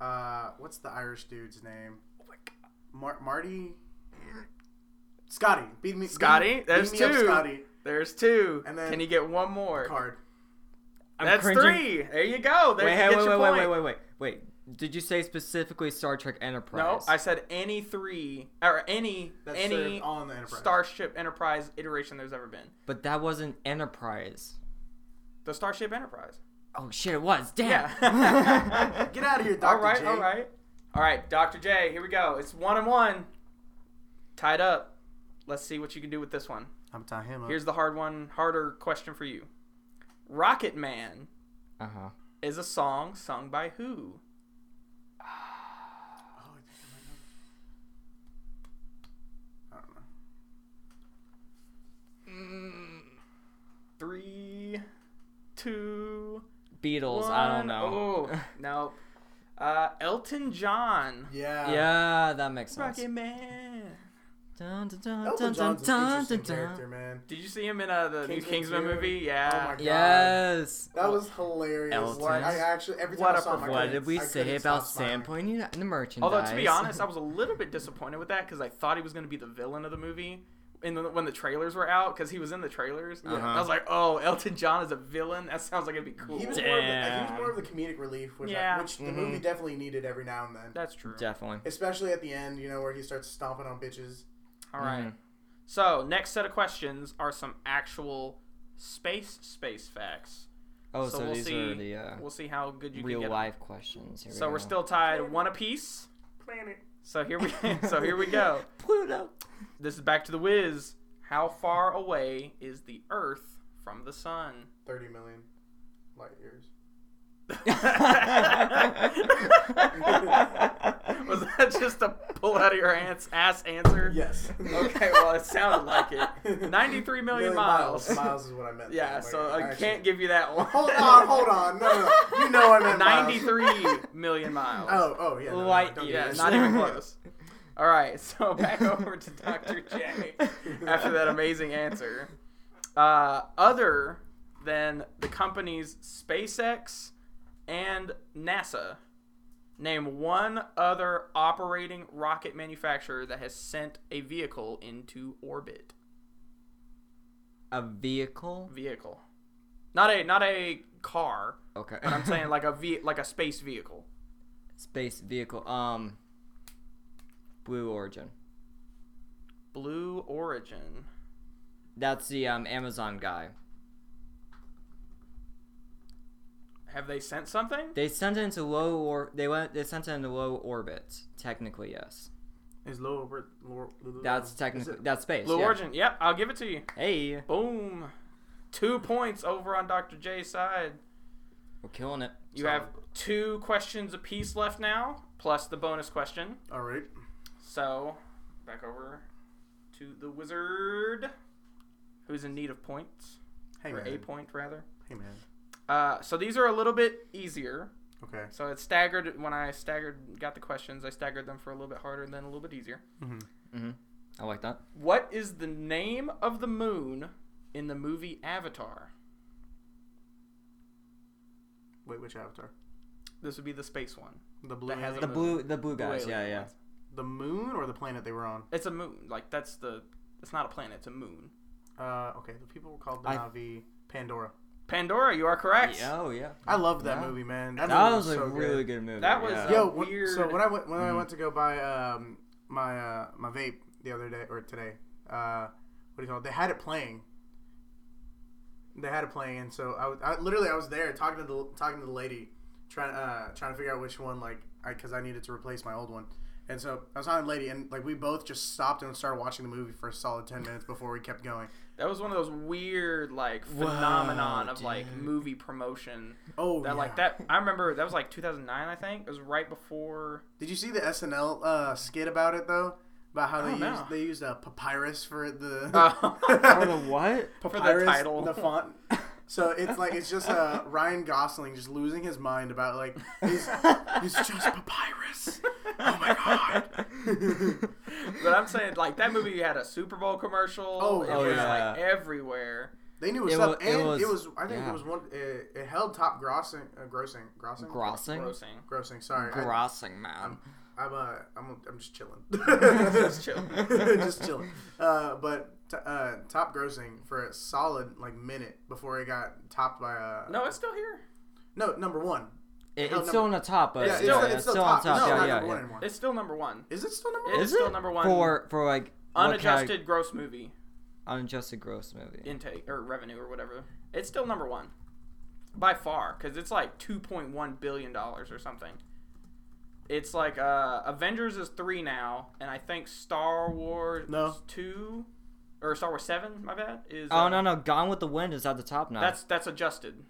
Uh, what's the Irish dude's name? Mar- Marty. Scotty. Beat me. Scotty? Beat, There's beat me up, two. Scotty. There's two. And then- Can you get one more? Card. I'm That's cringing. three. There you go. There Wait, you hey, get wait, your wait, point. wait, wait, wait, wait, wait. Did you say specifically Star Trek Enterprise? No, I said any three or any That any on the Enterprise. Starship Enterprise iteration there's ever been. But that wasn't Enterprise. The Starship Enterprise. Oh shit, it was. Damn. Yeah. [LAUGHS] [LAUGHS] Get out of here, Dr. All right, J. all right. All right, Alright, Dr. J, here we go. It's one and one. Tied up. Let's see what you can do with this one. I'm tying him up. Here's the hard one, harder question for you. Rocket Man uh huh. is a song sung by who? Oh, I think I might know. I don't know. Three, two, Beatles. one. I don't know. Oh, [LAUGHS] no. Uh, Elton John. Yeah. yeah, that makes sense. Rocket Man. Dun, dun, dun, Elton dun, John's dun, an interesting dun, character, dun. man. Did you see him in uh, the new Kingsman Kingsman 2? movie? Oh Yeah. my God. Yes. That was hilarious. Elton. Like, I actually every time What I a saw him, I performance. What did we I say about stop smiling. Sam pointing at the merchandise? Although to be honest, I was a little bit disappointed with that because I thought he was going to be the villain of the movie. In the, when the trailers were out, because he was in the trailers, Yeah. I was like, "Oh, Elton John is a villain. That sounds like it'd be cool." He was, more of the, he was more of the comedic relief, which, Yeah. I, which the Mhm. movie definitely needed every now and then. That's true. definitely. Especially at the end, you know, where he starts stomping on bitches. All right. Mhm. So next set of questions are some actual space space facts. Oh, So so, we'll these see- are the uh, We'll see how good you get. real can get. 'em. life questions. Here So we're still tied one apiece. Planet. So here we [LAUGHS] so here we go. [LAUGHS] Pluto. This is back to the Wiz. How far away is the Earth from the sun? 30 million light years. [LAUGHS] Was that just a pull out of your ass, ass answer? Yes. Okay, well, it sounded like it. 93 million miles. Miles is what I meant. Yeah, so I actually- can't give you that one. Hold on, hold on. No, no, no. You know I meant miles. 93 million miles. Oh, oh, yeah. No, no, Light don't Yeah, not even [LAUGHS] close. All right, so [LAUGHS] back over to Dr. J after that amazing answer. Uh, other than the companies SpaceX and NASA, name one other operating rocket manufacturer that has sent a vehicle into orbit. A vehicle? Vehicle, not a not a car, Okay. but I'm saying [LAUGHS] like a ve- like a space vehicle. space vehicle. Um, Blue Origin. Blue Origin. That's the um Amazon guy. Have they sent something? They sent it into low or they went. They sent it into low orbit. Technically, yes. Is low over. Low, That's technically it- that's space. Blue yeah. Origin. Yep, I'll give it to you. Hey, Boom. Two points over on Dr. J's side. we're killing it. You Solid. have two questions apiece left now, plus the bonus question. All right. So, back over to the wizard, who's in need of points, Hey, or man. a point rather. Hey, man. Uh, so these are a little bit easier. Okay. So it's staggered. When I staggered, got the questions, I staggered them for a little bit harder and then a little bit easier. Mm-hmm. Mm-hmm. I like that. What is the name of the moon in the movie Avatar? Wait, which avatar? This would be the space one. The blue. That has? The moon. blue, the blue Blue guys. Yeah, yeah. ones. the moon or the planet they were on? It's a moon. Like that's the. It's not a planet. It's a moon. Uh, okay. The people were called the I- Na'vi Pandora. Pandora, you are correct. Yeah, Oh yeah. I loved that Yeah. movie, man. That, movie was a so really good movie. That was, yeah. Yo, when- weird- so when I went when I Mhm. went to go buy um my uh my vape the other day or today, uh, what do you call it? They had it playing. They had it playing, and so I, was, I literally I was there talking to the talking to the lady, trying uh trying to figure out which one like I because I needed to replace my old one, and so I was talking to lady, and like we both just stopped and started watching the movie for a solid ten minutes before we kept going. That was one of those weird like Whoa, phenomenon of like movie promotion. Oh, That yeah. like that. I remember that was like 2009, I think. It was right before. Did you see the SNL uh, skit about it though? About how they no. used they used a papyrus for the [LAUGHS] For the what? [LAUGHS] For the papyrus, title. the font. [LAUGHS] So it's like it's just uh, [LAUGHS] Ryan Gosling just losing his mind about like he's, [LAUGHS] he's just papyrus. Oh my god. [LAUGHS] But I'm saying like that movie had a Super Bowl commercial. Oh, it oh, was yeah. like everywhere. they knew what's It up, wa- it and was- it was I think yeah. it was one it, it held top grossing uh, grossing grossing Grossing. Grossing. grossing. Sorry, I, Grossing, man. I'm uh, I'm I'm just chilling. Just chill. just chilling. Uh, but t- uh, top grossing for a solid like minute before it got topped by uh No, it's still here. no number one. It, hell, it's still on the top, but Yeah, yeah, it's, still- still, it's, it's still, still top. on top. No, yeah, not yeah, number one yeah. anymore. It's still number one. Is it still number It one? is still number one. For for like what Unadjusted gross movie unadjusted gross movie. intake or revenue or whatever. It's still number one by far because it's like 2.1 billion dollars or something. It's like uh, Avengers is three now, and I think Star Wars No. two or Star Wars seven. My bad. Is Oh uh, no no, Gone with the Wind is at the top now. That's that's adjusted.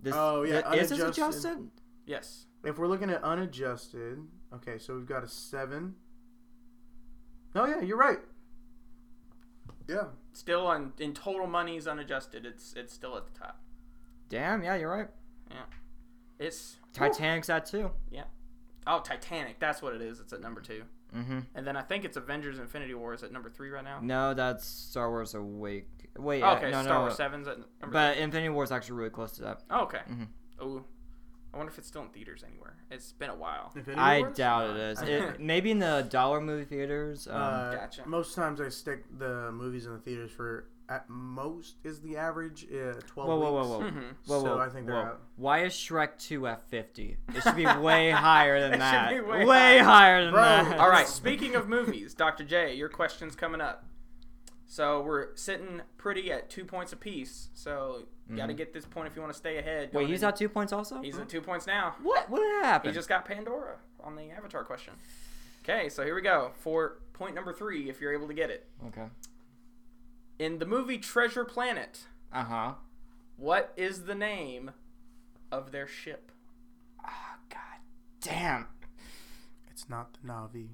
this, Oh, yeah, th- is this adjusted? Yes. If we're looking at unadjusted, okay, so we've got a seven. Oh yeah, you're right. Yeah. Still on in total monies unadjusted. It's it's still at the top. Damn, yeah, you're right. Yeah. It's Titanic's at two. Yeah. oh Titanic. That's what it is. It's at number two, Mm-hmm. and then I think it's Avengers: Infinity War is at number three right now. No, that's Star Wars Awake. Wait, Oh, uh, okay, no, Star no, Wars no. seven's at number. But Infinity War is actually really close to that. Oh, okay. Mhm. Oh, I wonder if it's still in theaters anywhere. It's been a while. Infinity I Wars? doubt it is. It, [LAUGHS] maybe in the dollar movie theaters. Um, Uh, Gotcha. Most times I stick the movies in the theaters for at most is the average uh, twelve whoa, whoa, weeks. whoa, whoa, Mhm. whoa, So whoa, I think they're whoa. out. Why is Shrek 2 at 50? It should be [LAUGHS] way higher than It should that. be way way higher. higher than Bro, that. All right. [LAUGHS] Speaking of movies, Dr. J, your question's coming up. So we're sitting pretty at two points apiece. So you got to get this point if you want to stay ahead. Wait, going he's in- at two points also? He's at two points now. What? What happened? He just got Pandora on the Avatar question. Okay, so here we go for point number three. If you're able to get it, Okay. In the movie Treasure Planet, Uh huh. what is the name of their ship? Oh, God damn. It's not the Na'vi.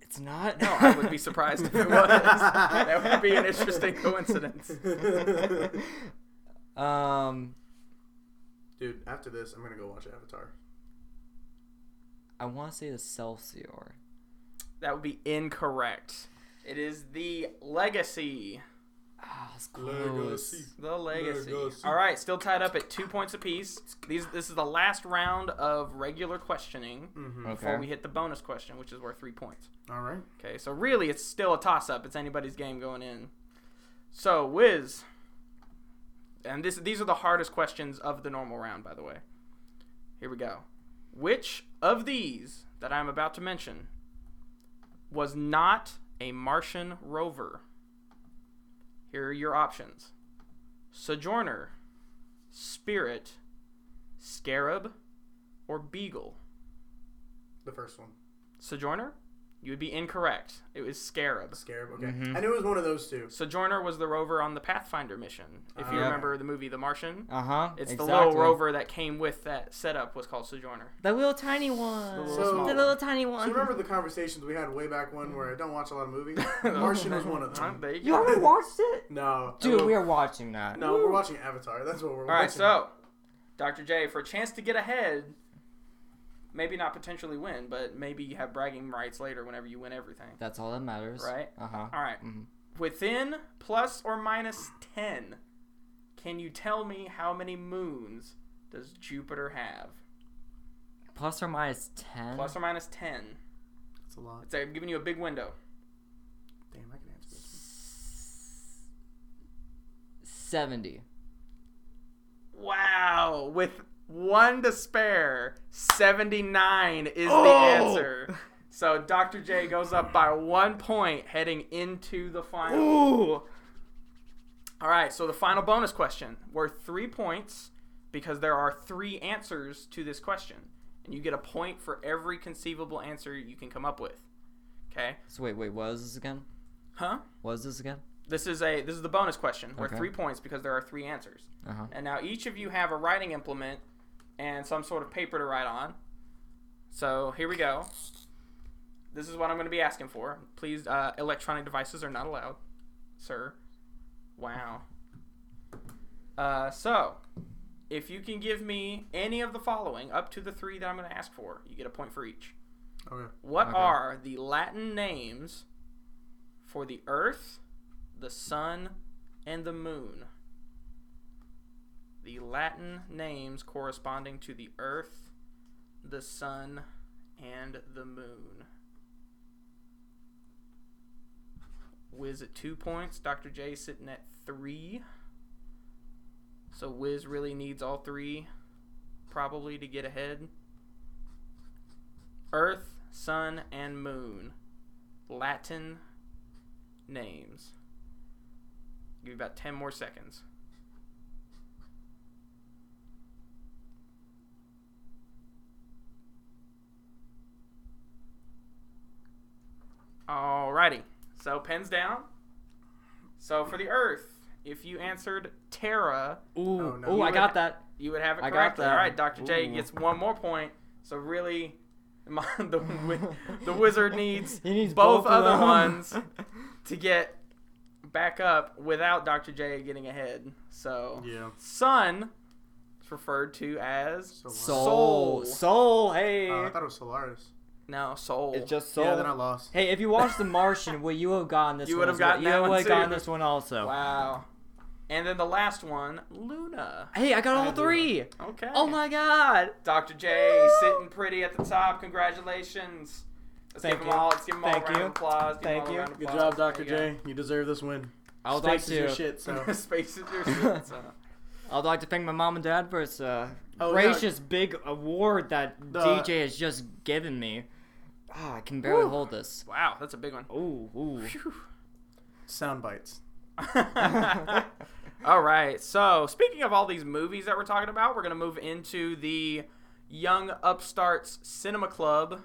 It's not. No, I would be surprised if it was. [LAUGHS] that would be an interesting coincidence. [LAUGHS] um, Dude, after this, I'm gonna go watch Avatar. I want to say the Celsior. That would be incorrect. It is the Legacy. Ah, it's Legacy. The Legacy. Legacy. All right, still tied up at two points apiece. These, this is the last round of regular questioning Mm-hmm. Okay. before we hit the bonus question, which is worth three points. All right. Okay, so really, it's still a toss-up. It's anybody's game going in. So, Wiz, and this these are the hardest questions of the normal round, by the way. Here we go. Which of these that I'm about to mention was not a Martian rover? Here are your options: Sojourner, Spirit, Scarab, or Beagle. The first one. Sojourner, you would be incorrect. It was Scarab. Scarab. Okay. Mhm. I knew it was one of those two. Sojourner was the rover on the Pathfinder mission. If you remember the movie The Martian, Uh huh. it's exactly. the little rover that came with that setup was called Sojourner. The little tiny one. The little So- small the one. little tiny So one. you remember the conversations we had way back when where I don't watch a lot of movies? [LAUGHS] Martian was one of them. there you You go. already watched it? [LAUGHS] No. Dude, we are watching that. No, we're watching Avatar. That's what we're watching. All right, watching. so Dr. J, for a chance to get ahead, maybe not potentially win, but maybe you have bragging rights later whenever you win everything. That's all that matters. Right. Uh huh. All right. Mhm. Within plus or minus 10, can you tell me how many moons does Jupiter have? Plus or minus 10? Plus or minus 10. That's a lot. It's, I'm giving you a big window. Damn, I can answer this. 70. Wow. With one to spare, 79 is the Oh! answer. So Dr. J goes up by one point heading into the final. Ooh! All right, so the final bonus question worth three points because there are three answers to this question. And you get a point for every conceivable answer you can come up with. Okay? So wait, wait, what is this again? Huh? What is this again? This is a this is the bonus question worth Okay. three points because there are three answers. Uh huh. And now each of you have a writing implement and some sort of paper to write on. So here we go. This is what I'm going to be asking for. Please, uh, electronic devices are not allowed, sir. Wow. Uh, so, if you can give me any of the following, up to the three that I'm going to ask for, you get a point for each. Okay. What Okay. are the Latin names for the Earth, the Sun, and the Moon? The Latin names corresponding to the Earth, the Sun, and the Moon. Wiz at two points. Dr. J sitting at three. So Wiz really needs all three, probably, to get ahead. Earth, Sun, and Moon. Latin names. Give you about 10 more seconds. Alrighty. So pens down. So for the Earth, if you answered Terra, Ooh, Oh, no. ooh, I would- got that. you would have it I got correctly. that. All right, Dr. J gets one more point. So really, [LAUGHS] my, the, the [LAUGHS] wizard needs, He needs both, both other them. ones [LAUGHS] to get back up without Dr. J getting ahead. So Yeah. sun is referred to as Solaris. Soul. Soul, hey. Oh, I thought it was Solaris. No soul. it's just soul. Yeah, then I lost. Hey, if you watched The Martian, well, you would have gotten this You one. would have as well. gotten that You one would have gotten too. this one also. wow. And then the last one, Luna. Hey, I got I all had three. Okay. Oh my god. Dr. J sitting pretty at the top. Congratulations. Let's Thank give you. all. Let's give them all Thank a round you. of applause. Give Thank all a you. round of Good applause. job, Dr. There J. You deserve this win. I would like Space is your to. shit, so. go. [LAUGHS] Space is your shit. [LAUGHS] So. I'd like to thank my mom and dad for this uh, Oh, yeah. gracious big award that The- DJ has just given me. Ah, I can barely Woo. hold this. Wow, that's a big one. Ooh, ooh. Sound bites. [LAUGHS] all right. So, speaking of all these movies that we're talking about, we're going to move into the Young Upstarts Cinema Club.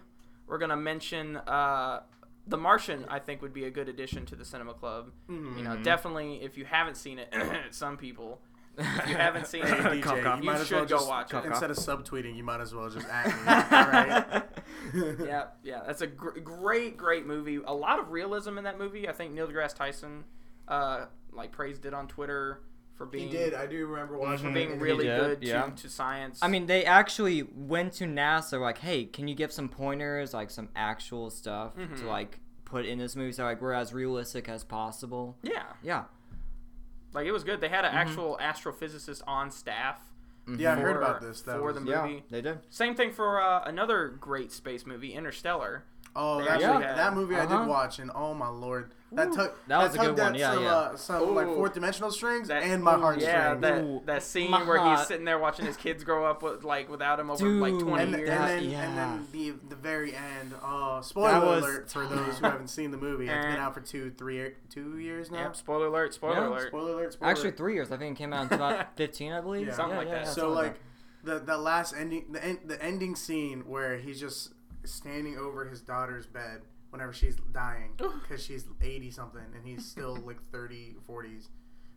We're going to mention uh, The Martian, I think, would be a good addition to the cinema club. Mhm. You know, Mhm. definitely if you haven't seen it, [CLEARS THROAT] some people, if you [LAUGHS] haven't seen Hey, it, DJ, Cough, cough. you You might as should well go just, watch it. Instead of subtweeting, you might as well just act. me. [LAUGHS] Alright? [LAUGHS] yeah, yeah, that's a gr- great, great movie. A lot of realism in that movie. I think Neil deGrasse Tyson, uh, like praised it on Twitter for being. He being did. I do remember watching. for it. being really good yeah. to, to science. I mean, they actually went to NASA, like, hey, can you give some pointers, like some actual stuff Mhm. to like put in this movie, so like we're as realistic as possible. yeah, Yeah. Like it was good. They had an Mhm. actual astrophysicist on staff. Yeah, I Mhm. heard for- about this. That for was, the Yeah, movie. they did. Same thing for uh, another great space movie, Interstellar. Oh, that, actually movie, that movie I Uh-huh. did watch, and oh my lord, that Ooh. took That was a good one, yeah, some, yeah. Uh, some like fourth dimensional strings That- and my Ooh, heart Yeah, string. that that scene My where he's sitting there watching his kids grow up with like without him over like twenty and, and years. that- then yeah. and then the the very end. Oh, spoiler was- alert [LAUGHS] for those who haven't seen the movie. It's been Eh. out for two, three, year- two years now. Yep, spoiler alert! Spoiler Yeah. alert! Spoiler alert. Spoiler Actually, three years. I think it came out in 2015, [LAUGHS] I believe. Yeah. Something like that. so like the the last ending the end, the ending scene where he's just standing over his daughter's bed whenever she's dying because she's 80 something and he's still [LAUGHS] like 30 40s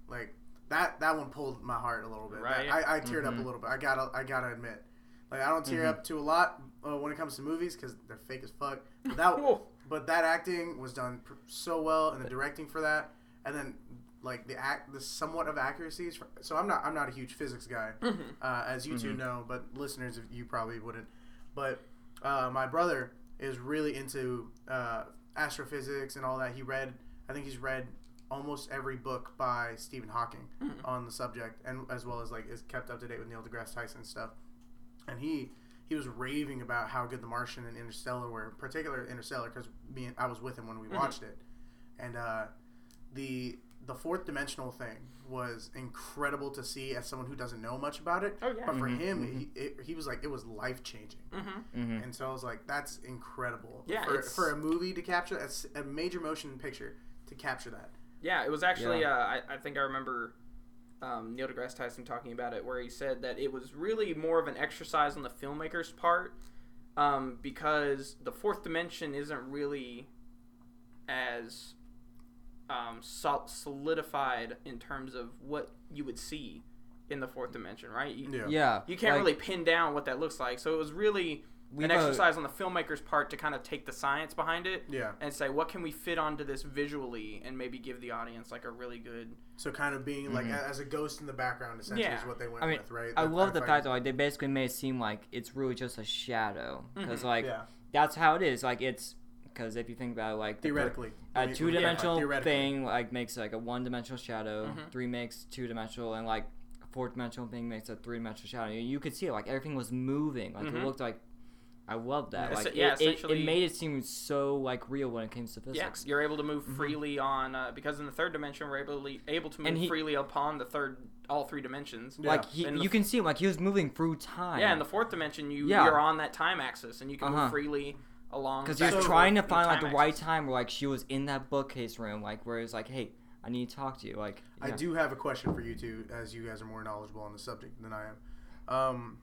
like that that one pulled my heart a little bit Right. That- I, I teared up a Mhm. little bit i gotta i gotta admit like i don't tear Mhm. up to a lot uh, when it comes to movies because they're fake as fuck but that but that acting was done pr- so well and the directing for that and then like the act the somewhat of accuracies for, so i'm not i'm not a huge physics guy Mhm. uh, as you two Mhm. know, but listeners, you probably wouldn't. But uh, my brother is really into uh, astrophysics and all that. He read, I think he's read almost every book by Stephen Hawking Mhm. on the subject, and as well as like is kept up to date with Neil deGrasse Tyson stuff. And he he was raving about how good The Martian and Interstellar were, in particular Interstellar, because me and I was with him when we Mhm. watched it, and uh, the the fourth dimensional thing was incredible to see as someone who doesn't know much about it. Oh yeah. But for Mhm, him, mhm. he, it, he was like, it was life changing. Mm-hmm. Mhm. And so I was like, that's incredible. Yeah, For, for a movie to capture, a s- a major motion picture to capture that. Yeah, it was actually. Uh, I, I think I remember um, Neil deGrasse Tyson talking about it, where he said that it was really more of an exercise on the filmmaker's part, um, because the fourth dimension isn't really as um, solidified in terms of what you would see in the fourth dimension, right? You, Yeah. Yeah. you can't like, really pin down what that looks like. So it was really an know- exercise on the filmmaker's part to kind of take the science behind it Yeah. and say what can we fit onto this visually and maybe give the audience like a really good So kind of being like Mhm. a- as a ghost in the background, essentially, Yeah. is what they went I mean, with, right? I That- love the fight- fact that like they basically made it seem like it's really just a shadow because Mhm. like yeah, that's how it is. Like it's because if you think about it, like the theoretically. I a mean, two dimensional theoretically. thing like makes like a one dimensional shadow. Mhm. Three makes two dimensional, and like a four dimensional thing makes a three dimensional shadow. You could see it like everything was moving. Like Mhm. it looked like. I love that. Yeah, Like yeah, it, it, it made it seem so like real when it came to physics. yeah you're able to move Mhm. freely on uh, because in the third dimension we're able to able to move he- freely upon the third all three dimensions Yeah. Like he, the you can see him like he was moving through time. yeah in the fourth dimension you Yeah. you're on that time axis and you can Uh-huh. move freely along because back he was and trying to forth in find like the right time where like she was in that bookcase room, like where it's like, hey, I need to talk to you. Like I do have a question for you two, as you guys are more knowledgeable on the subject than I am. Um,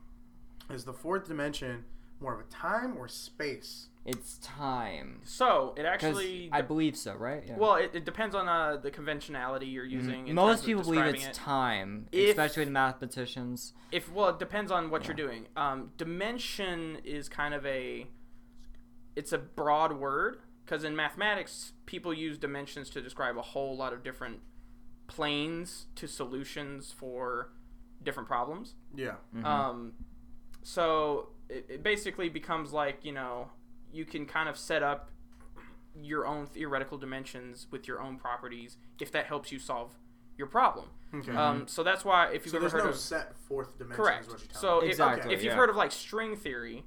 is the fourth dimension more of a time or space? It's time. so it actually I believe so, right? Yeah. well it, it depends on uh, the conventionality you're Mhm. using in most terms of people believe it's it. time, If- especially the mathematicians. if well it depends on what Yeah. you're doing um, dimension is kind of a it's a broad word because in mathematics people use dimensions to describe a whole lot of different planes to solutions for different problems Yeah. Mhm. um, so it, it basically becomes like you know you can kind of set up your own theoretical dimensions with your own properties if that helps you solve your problem Okay. um, so that's why if you've so ever there's heard no of set fourth dimension. Correct. Is what you're So if, Exactly, if you've yeah. heard of like string theory,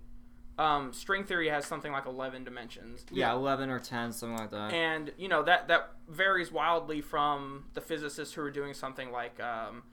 um, string theory has something like eleven dimensions, yeah, eleven or ten, something like that. and you know that that varies wildly from the physicists who are doing something like um,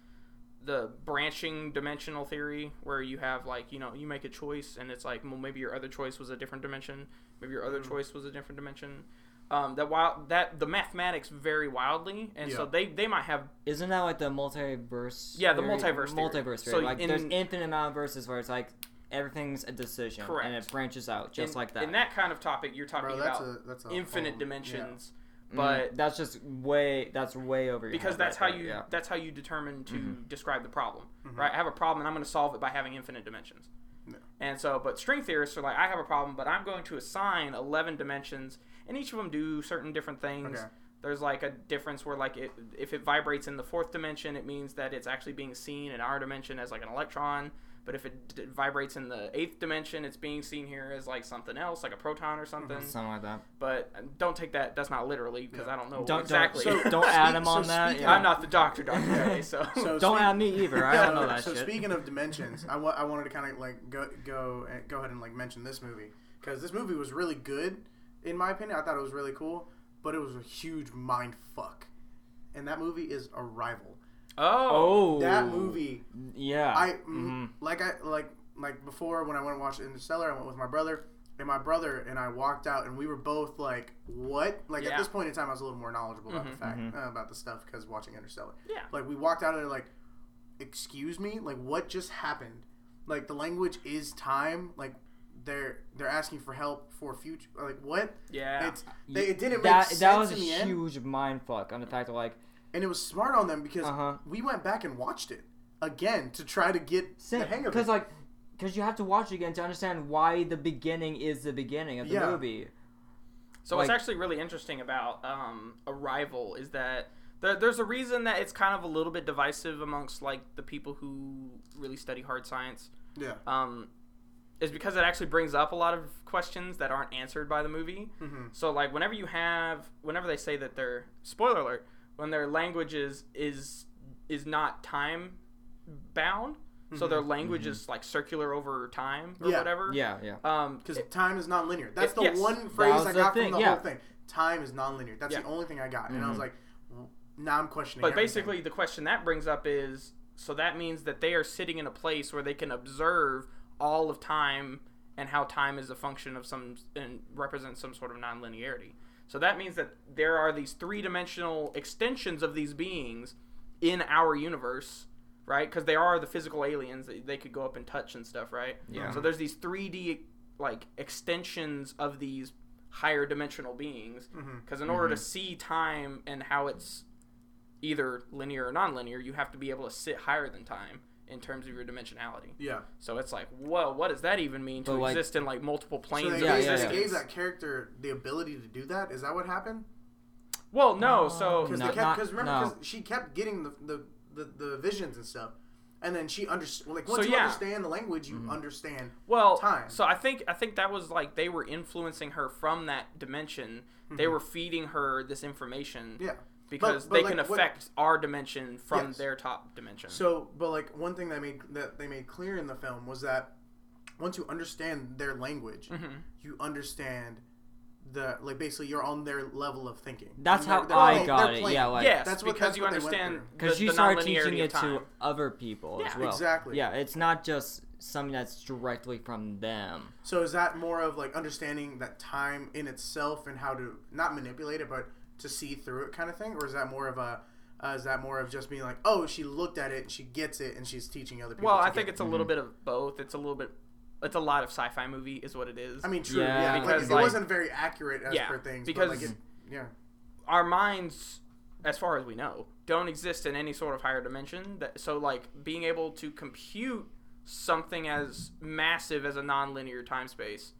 the branching dimensional theory, where you have like you know you make a choice and it's like well maybe your other choice was a different dimension, maybe your other Mhm. choice was a different dimension. Um, that while that the mathematics vary wildly, and so they they might have Isn't that like the multiverse? Yeah, the theory? multiverse theory. Multiverse So like in- there's infinite amount of verses where it's like everything's a decision, Correct. and it branches out just in, like that. In that kind of topic, you're talking Bro, that's about a that's a infinite whole- dimensions, Mhm. but that's just way that's way over your because head that's right how there, you yeah. that's how you determine to Mhm. describe the problem, Mhm. right? I have a problem and I'm going to solve it by having infinite dimensions. Yeah. And so, but string theorists are like, I have a problem, but I'm going to assign 11 dimensions, and each of them do certain different things. Okay. There's like a difference where like it, if it vibrates in the fourth dimension, it means that it's actually being seen in our dimension as like an electron. But if it d- vibrates in the eighth dimension, it's being seen here as like something else, like a proton or something. something like that. But uh, don't take that. That's not literally because Yeah. I don't know Don't exactly. [LAUGHS] don't, So- don't add him so on that. speaking- yeah. I'm not the doctor, Doctor J. [LAUGHS] So, So don't speak- add me either. I don't know [LAUGHS] that so shit. speaking of dimensions, I wa- I wanted to kind of like go go and go ahead and like mention this movie because this movie was really good in my opinion. I thought it was really cool, but it was a huge mind fuck. And that movie is Arrival. Oh, oh, That movie, Yeah. I Mhm. like I like like before when I went and watched Interstellar, I went with my brother. And my brother and I walked out, and we were both like, "What?" Like Yeah. at this point in time, I was a little more knowledgeable about Mhm. the fact Mhm. uh, about the stuff because watching Interstellar. yeah. Like we walked out of there like, excuse me, like what just happened? Like the language is time. Like they're they're asking for help for future. Like what? Yeah. It's they, it didn't make that sense that was a in the end, huge mind fuck on the fact of like and it was smart on them because Uh-huh. we went back and watched it again to try to get the hang of it. because like because you have to watch it again to understand why the beginning is the beginning of the Yeah. movie. So what's actually really interesting about um, Arrival is that there, there's a reason that it's kind of a little bit divisive amongst like the people who really study hard science. yeah. Um, is because it actually brings up a lot of questions that aren't answered by the movie. hmm So like whenever you have, whenever they say that they're spoiler alert, when their language is is is not time bound, so their language is like circular over time or Yeah. whatever. Yeah, yeah. Um, Because it- time is non-linear. That's It- the yes. one phrase I got thing, from the yeah. whole thing. Time is non-linear. That's Yeah. the only thing I got, and I was Mhm. like, w- now I'm questioning. But everything. basically, the question that brings up is so that means that they are sitting in a place where they can observe all of time and how time is a function of some and represents some sort of nonlinearity. So that means that there are these three dimensional extensions of these beings in our universe, right? Because they are the physical aliens that they could go up and touch and stuff, right? Yeah. So there's these 3D like extensions of these higher dimensional beings. Mm-hmm. Because in order to mm-hmm. see time and how it's either linear or nonlinear, you have to be able to sit higher than time in terms of your dimensionality. yeah. So it's like, whoa, what does that even mean to But, like- exist in like multiple So planes they, of Yeah, gave, yeah, they yeah. gave that character the ability to do that. Is that what happened? Well, no, so Because No, they kept not- because remember no. she kept getting the, the the the visions and stuff, and then she understood. Like So, you yeah. understand the language, you Mm-hmm. understand. well, time. so I think I think that was like they were influencing her from that dimension. They were feeding her this information Yeah. Because but, they like, can what- affect our dimension from Yes. their top dimension. So, but like one thing that made that they made clear in the film was that once you understand their language, Mhm. you understand the like basically you're on their level of thinking. That's And they're- how they're I playing- got they're it. playing. Yeah, like yes, that's what- because that's you what understand because you start teaching it to other people as well. exactly. Yeah, it's not just something that's directly from them. So is that more of like understanding that time in itself and how to not manipulate it, but to see through it kind of thing, or is that more of a uh, is that more of just being like, oh, she looked at it and she gets it and she's teaching other people? Well, to I get think it? it's a little bit of both. It's a little bit. It's a lot of sci-fi movie, is what it is. I mean, true. Yeah. Yeah, Because, like, it like- wasn't very accurate as Yeah, per things. because- but, like, it, yeah, our minds, as far as we know, don't exist in any sort of higher dimension. That so like being able to compute something as massive as a nonlinear time space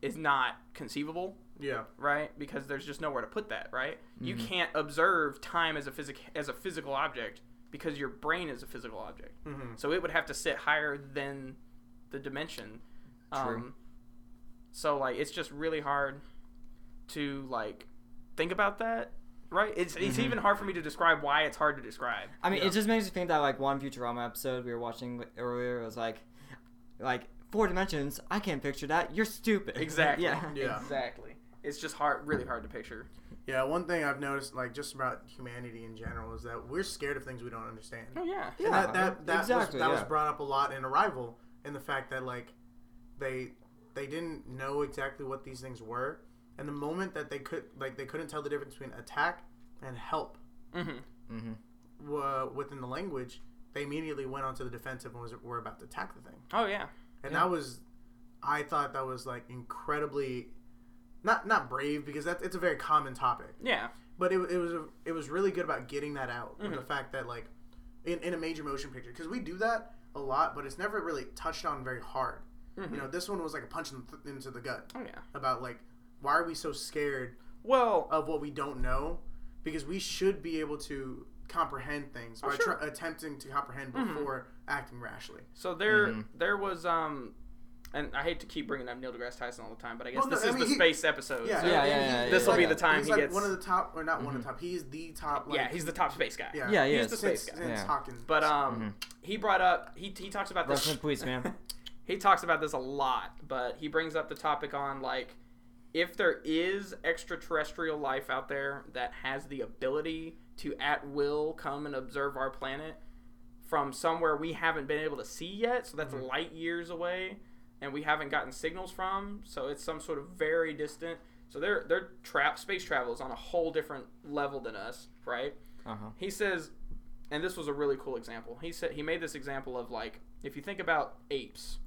is not conceivable, yeah, right? Because there's just nowhere to put that, right? You Mm-hmm. can't observe time as a physic as a physical object because your brain is a physical object. hmm So it would have to sit higher than the dimension. True. Um, so like it's just really hard to like think about that, right? It's it's Mhm. even hard for me to describe why it's hard to describe. I mean, Yeah. it just makes me think that like one Futurama episode we were watching earlier was like, like four dimensions. I can't picture that. You're stupid. [LAUGHS] Exactly. yeah. Yeah. Exactly. It's just hard, really hard to picture. yeah. One thing I've noticed, like just about humanity in general, is that we're scared of things we don't understand. Oh yeah. Yeah, that that, that exactly, was that was brought up a lot in Arrival, and the fact that like they they didn't know exactly what these things were, and the moment that they could like they couldn't tell the difference between attack and help Mm-hmm. Mm-hmm. uh, within the language, they immediately went onto the defensive and was were about to attack the thing. Oh yeah. and Yeah. that was, I thought that was like incredibly, not not brave because that it's a very common topic, Yeah. but it, it was a, it was really good about getting that out with Mhm. the fact that like, in, in a major motion picture because we do that a lot, but it's never really touched on very hard. Mhm. You know, this one was like a punch in the, into the gut Oh yeah. about like why are we so scared Well, of what we don't know because we should be able to comprehend things Oh, by sure. try, attempting to comprehend Mhm. before acting rashly. so there Mhm. there was um, and I hate to keep bringing up Neil deGrasse Tyson all the time, but I guess Well, no, this I is mean, the he- space episode. Yeah, so- Yeah, I yeah, yeah, This'll like- be the time he's he like gets- one of the top, or not one of the top. He's the top. Like, yeah, he's the top space guy. Yeah, Yeah, he He's is. the since, space guy. since Yeah. Hawkins. But um, he brought up he he talks about Rest this. in peace, man. [LAUGHS] he talks about this a lot, but he brings up the topic on like if there is extraterrestrial life out there that has the ability to at will come and observe our planet from somewhere we haven't been able to see yet, so that's Mhm. light years away and we haven't gotten signals from, so it's some sort of very distant. So their their trap space travel is on a whole different level than us, right? Uh huh. He says, and this was a really cool example. He said he made this example of like if you think about apes,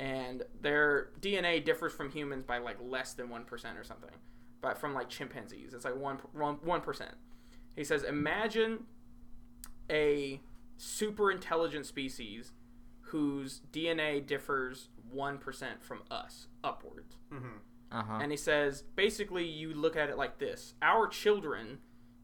and their DNA differs from humans by like less than one percent or something, but from like chimpanzees, it's like one one percent. He says, imagine a super intelligent species whose DNA differs one percent from us upwards. Mhm. Uh huh. And he says, basically, you look at it like this: our children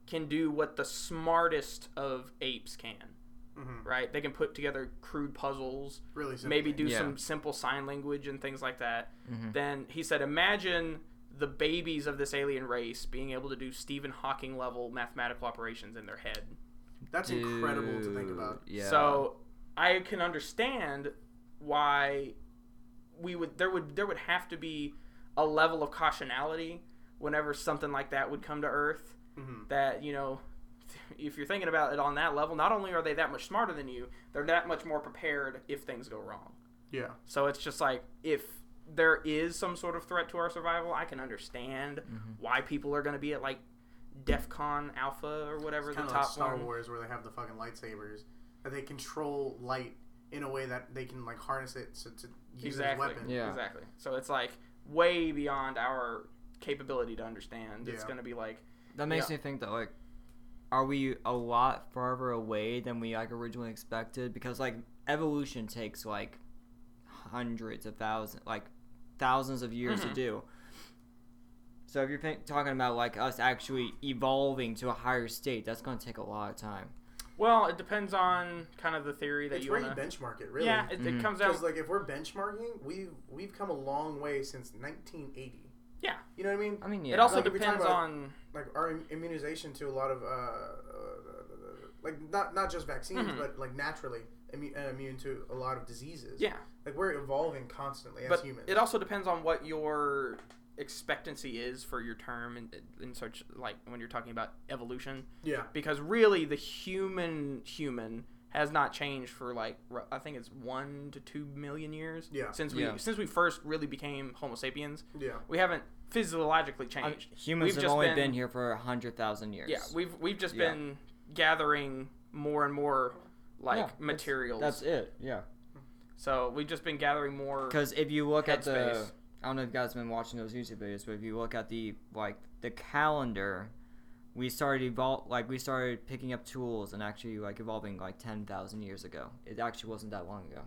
can do what the smartest of apes can, Mhm. right? They can put together crude puzzles, really simple. maybe do Yeah. some simple sign language and things like that. Mhm. Then he said, imagine the babies of this alien race being able to do Stephen Hawking level mathematical operations in their head. That's incredible to think about. Yeah. So I can understand why we would there would there would have to be a level of cautionality whenever something like that would come to Earth. Mhm. That you know, [LAUGHS] if you're thinking about it on that level, not only are they that much smarter than you, they're that much more prepared if things go wrong. Yeah. So it's just like if there is some sort of threat to our survival, I can understand Mhm. why people are going to be at like DEFCON Alpha or whatever It's the kind of top like Star one. Wars where they have the fucking lightsabers that they control light in a way that they can like harness it to, to use exactly. as a weapon. Yeah. Exactly. So it's like way beyond our capability to understand. It's Yeah. going to be like That makes Yeah. me think that like, are we a lot farther away than we like originally expected? Because like evolution takes like hundreds of thousands, like thousands of years Mhm. to do. So if you're think- talking about like us actually evolving to a higher state, that's going to take a lot of time. Well, it depends on kind of the theory that It's you where want you to. benchmark it, really. Yeah, it, it Mhm. comes down. Because like if we're benchmarking, we've we've come a long way since 1980. Yeah. You know what I mean? I mean, yeah. It also Like, depends talking on. Like our immunization to a lot of uh, uh like not not just vaccines, Mhm. but like naturally immu- uh, immune to a lot of diseases. Yeah, Like we're evolving constantly as humans. it also depends on what your expectancy is for your term in, in such like when you're talking about evolution yeah. because really the human human has not changed for like I think it's one to two million years Yeah. since we Yeah. since we first really became Homo sapiens. Yeah. We haven't physiologically I mean, changed. humans We've have just only been- been, here for a hundred thousand years. Yeah, we've we've just Yeah. been gathering more and more like Yeah, materials. That's it. Yeah. so we've just been gathering more. Because if you look at the, Headspace. I don't know if you guys have been watching those YouTube videos, but if you look at the like the calendar, we started evol like we started picking up tools and actually like evolving like ten thousand years ago. It actually wasn't that long ago.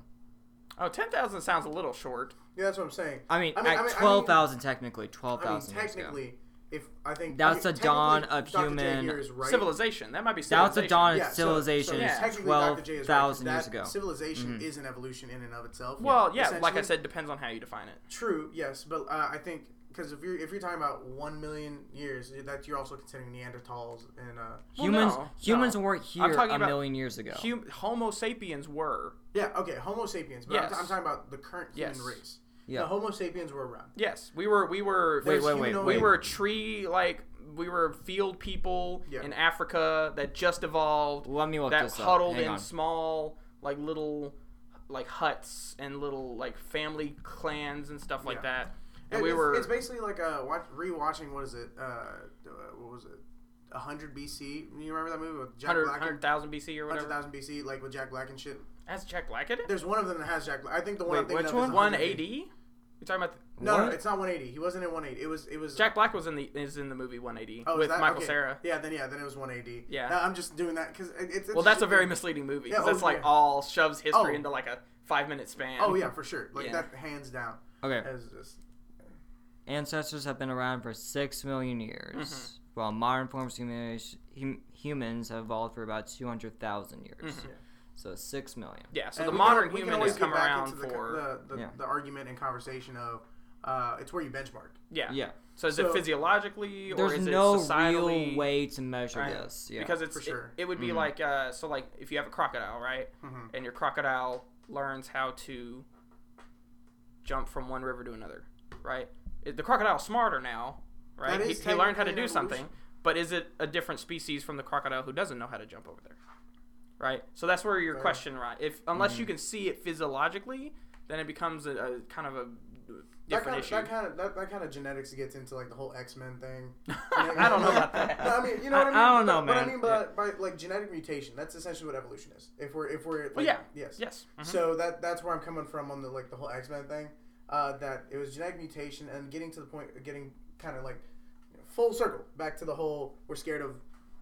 Oh, 10,000 sounds a little short. Yeah, that's what I'm saying. I mean, I mean- I at mean- I mean- twelve thousand technically, twelve I mean, thousand years ago. technically, if I think That's okay, the dawn of Dr. Human right. Civilization. That might be That was civilization. the dawn of Yeah, civilization. So, Yeah. technically, twelve Dr. J is right, years ago. Civilization Mhm. is an evolution in and of itself. Well, yeah, like I said, depends on how you define it. True, yes, but uh, I think because if you're if you're talking about one million years, that you're also considering Neanderthals and uh, Well, Humans, no, humans no. weren't here talking a about million years ago. Hum- Homo sapiens were. yeah, okay, Homo sapiens. But I'm, t- I'm talking about the current human Yes. race. Yeah. the Homo sapiens were around. Yes, we were. We were. Wait, There's wait, wait, we were tree like we were field people Yeah. in Africa that just evolved Let me look that this up. huddled Hang in on. small like little like huts and little like family clans and stuff like Yeah. that. And It- we it's, were It's basically like uh, watch, rewatching. What is it? Uh, uh, what was it? 100 BC. You remember that movie with Jack 100 Black? 100,000 BC or whatever. 100,000 BC, like with Jack Black and shit. Has Jack Black in it? There's one of them that has Jack. Black. I think the one Wait, I'm thinking which of one? One 180. AD? You talking about the, No, no, What? it's not 180. He wasn't in 180. It was it was Jack Black was in the is in the movie 180 Oh, is with that- Michael okay. Sarah. Yeah, then yeah, then it was 180. Yeah. No, I'm just doing that because it, it's, it's Well, that's a shit very thing. misleading movie. Yeah, 'cause oh, that's like yeah. all shoves history Oh. into like a five minute span. Oh yeah, for sure. Like Yeah. that hands down. Okay. As just Ancestors have been around for six million years, Mhm. while modern forms of humans, hum, humans have evolved for about two hundred thousand years. Mhm. So six million. Yeah, so and the modern can human has come around the, for the, the, Yeah. the argument and conversation of uh, it's where you benchmark. yeah. Yeah. So is So- it physiologically or There's is no it societally? real way to measure Right. this. Yeah. because it's For sure. it, it would be Mhm. like uh, so like if you have a crocodile right Mhm. and your crocodile learns how to jump from one river to another right It- the crocodile's smarter now right he, he learned how to do an something but is it a different species from the crocodile who doesn't know how to jump over there right so that's where your question right if unless Mm-hmm. you can see it physiologically then it becomes a, a kind of a That kind, of, that kind of that, that kind of genetics gets into like the whole X Men thing. [LAUGHS] I don't know about that. No, I mean, you know what I I- mean. I don't But- know, But I man. mean, by, by like genetic mutation, that's essentially what evolution is. If we're if we're like, well yeah yes yes mhm. So that that's where I'm coming from on the like the whole X Men thing. Uh, that it was genetic mutation and getting to the point getting kind of like full circle back to the whole we're scared of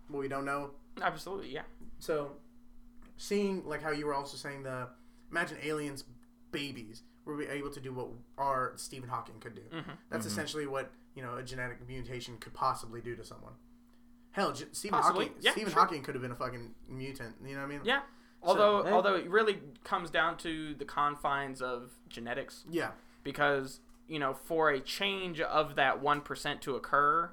what we don't know. absolutely yeah So seeing like how you were also saying the imagine aliens babies were we able to do what our Stephen Hawking could do. Mhm. That's Mhm. essentially what you know a genetic mutation could possibly do to someone. Hell, J- Stephen Possibly. Hawking. Yeah, Stephen sure. Hawking could have been a fucking mutant. You know what I mean? Yeah. Although, hey. although it really comes down to the confines of genetics, Yeah. because you know, for a change of that one percent to occur,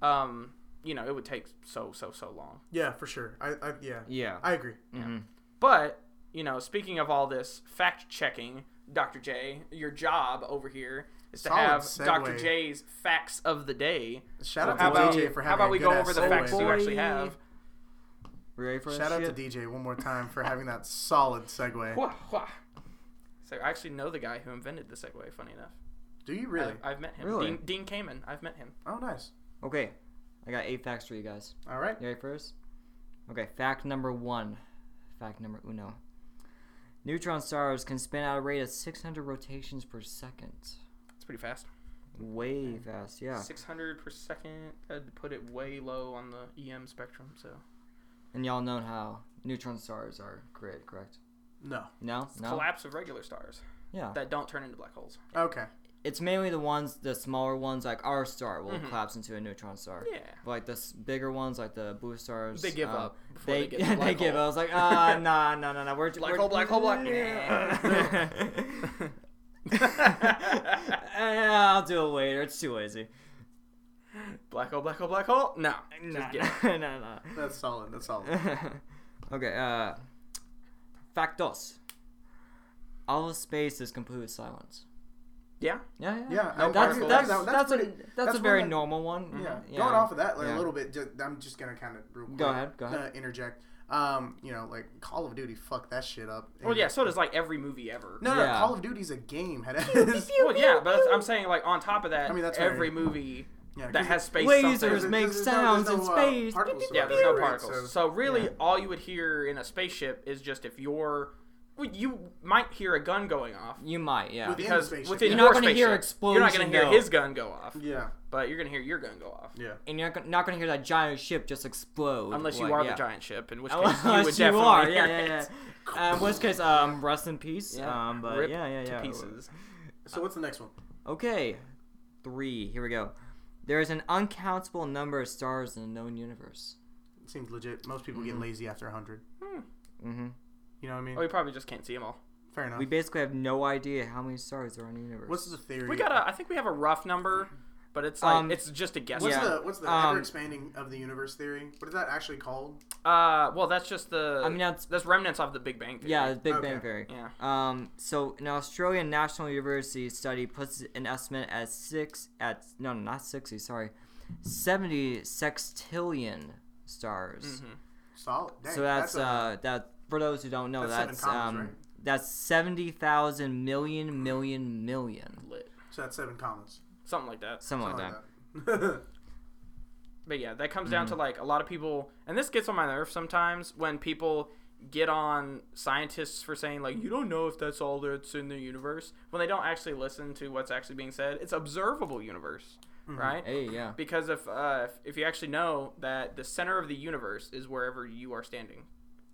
um, you know, it would take so so so long. Yeah, for sure. I, I yeah. yeah. I agree. hmm But you know, speaking of all this fact checking, Dr. J, your job over here is to Solid have segue. Dr. J's facts of the day. Shout So out how to about, DJ for having how about a we good go over the segue. facts you actually have? Ready for Shout out shit? to DJ one more time for having that solid segue. Wha- wha. So I actually know the guy who invented the Segway. Funny enough, Do you really? I, have met him. Really? Dean, Dean Kamen. I've met him. oh, nice. Okay. I got eight facts for you guys. All right. You ready first? Okay, fact number one. Fact number uno. Neutron stars can spin at a rate of 600 rotations per second. It's pretty fast. Way fast, yeah. 600 per second. I'd put it way low on the EM spectrum. So And y'all know how neutron stars are created, correct? No. No? it's No? collapse of regular stars Yeah. that don't turn into black holes. Okay. It's mainly the ones, the smaller ones, like our star will Mhm. collapse into a neutron star. Yeah. But like the s- bigger ones, like the blue stars, They give uh, up before They, they, get yeah, [LAUGHS] to they give up. I was like, ah, [LAUGHS] nah, nah, nah, nah. We're Black we're, hole, black hole, black- [LAUGHS] Eh, I'll do it later. It's too lazy. black hole, black hole, black hole. No. Nah, Just kidding. nah, nah. That's solid. That's solid. okay, uh, fact dos. All of space is complete with silence. Yeah. Yeah, yeah. Yeah, No, I- that's, particles. that's, that's, that's a, that's, that's a very that- normal one. Yeah. Yeah. Going off of that like, Yeah. a little bit, just, I'm just gonna kind of real quick, Go ahead, go ahead. Uh, interject. Um, you know, like Call of Duty, fuck that shit up. Well, yeah. So does like every movie ever. No, no, Yeah. Call of Duty's a game. Had [LAUGHS] Well, yeah, but I'm saying like on top of that, I mean, that's fair. every movie yeah, that 'cause has space Lasers something. make there's no- sounds there's in no, uh, space. particles Yeah, there's no particles. So- So, really, yeah. all you would hear in a spaceship is just if you're, well, you might hear a gun going off You might, yeah. Within because the spaceship, within yeah. You're not gonna hear spaceship, You're not gonna hear though. his gun go off, yeah, but you're gonna hear your gun go off. yeah. and you're not gonna- not going to hear that giant ship just explode. Unless you like, are yeah. the giant ship, in which case Unless you would you definitely are, hear [LAUGHS] yeah, yeah, it. yeah. Uh, in which case, um, rest in peace. Yeah. Um, but Rip yeah, yeah, yeah. to pieces. So what's the next one? Okay, three. Here we go. There is an uncountable number of stars in the known universe. Seems legit. Most people Mhm. get lazy after 100. Mm-hmm. You know what I mean? Oh, we probably just can't see them all. Fair enough. We basically have no idea how many stars are in the universe. What's the theory? We got a. I think we have a rough number, but it's like Um, it's just a guess. What's Yeah. the what's the Um, ever expanding of the universe theory? What is that actually called? Uh, well, that's just the. I mean, that's that's remnants of the Big Bang Theory. yeah, the Big Okay. Bang Theory. Yeah. Um, so an Australian National University study puts an estimate at six at no, not sixty, sorry, seventy sextillion stars. hmm Solid. Dang, so that's, a- uh that for those who don't know That's that's, commas, um right? that's seventy thousand million million million Lit. so that's seven commas. Something like that. something like that. Something like that. [LAUGHS] But yeah, that comes down to Mm-hmm. like a lot of people, and this gets on my nerves sometimes when people get on scientists for saying like you don't know if that's all that's in the universe when they don't actually listen to what's actually being said. It's observable universe, right? hey, yeah. Because if, uh, if if you actually know that the center of the universe is wherever you are standing,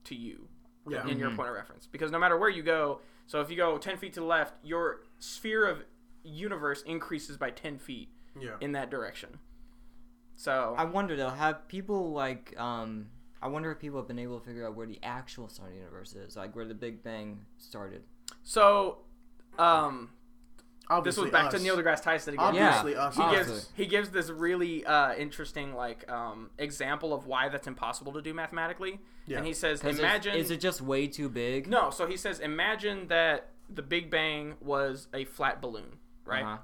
to you, Yeah. in your Mhm. point of reference. Because no matter where you go, so if you go ten feet to the left, your sphere of universe increases by ten feet Yeah. in that direction. So I wonder though, have people like um I wonder if people have been able to figure out where the actual center of the universe is, like where the Big Bang started. so um this was back us. to Neil deGrasse Tyson again. Yeah. Us. he Obviously. gives he gives this really uh, interesting like um, example of why that's impossible to do mathematically. Yeah. And he says, imagine is it just way too big? no. So he says, imagine that the Big Bang was a flat balloon, right? Uh-huh.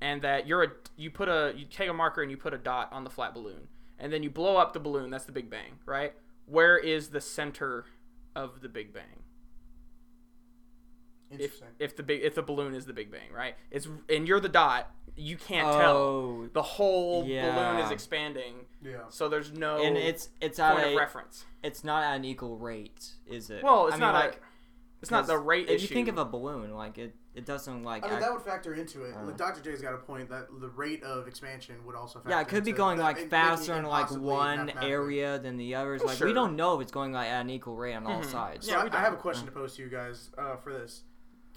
And that you're a you put a you take a marker and you put a dot on the flat balloon, and then you blow up the balloon. That's the Big Bang, right? Where is the center of the Big Bang? If if the big if the balloon is the Big Bang, right? It's and you're the dot. You can't tell. Oh, The whole balloon is expanding, yeah. so there's no and it's it's at point a, reference. it's not at an equal rate, is it? Well, it's I mean, not like a, it's not the 'cause rate If issue. you think of a balloon, like it, it doesn't like. I mean, act- that would factor into it. Uh. Like, Dr. J's got a point that the rate of expansion would also factor yeah, it could be going like making faster in like one area than the others. Well, like sure. we don't know if it's going like at an equal rate on all Mhm. sides. So Yeah, I, I have a don't. question to pose to you guys uh, for this.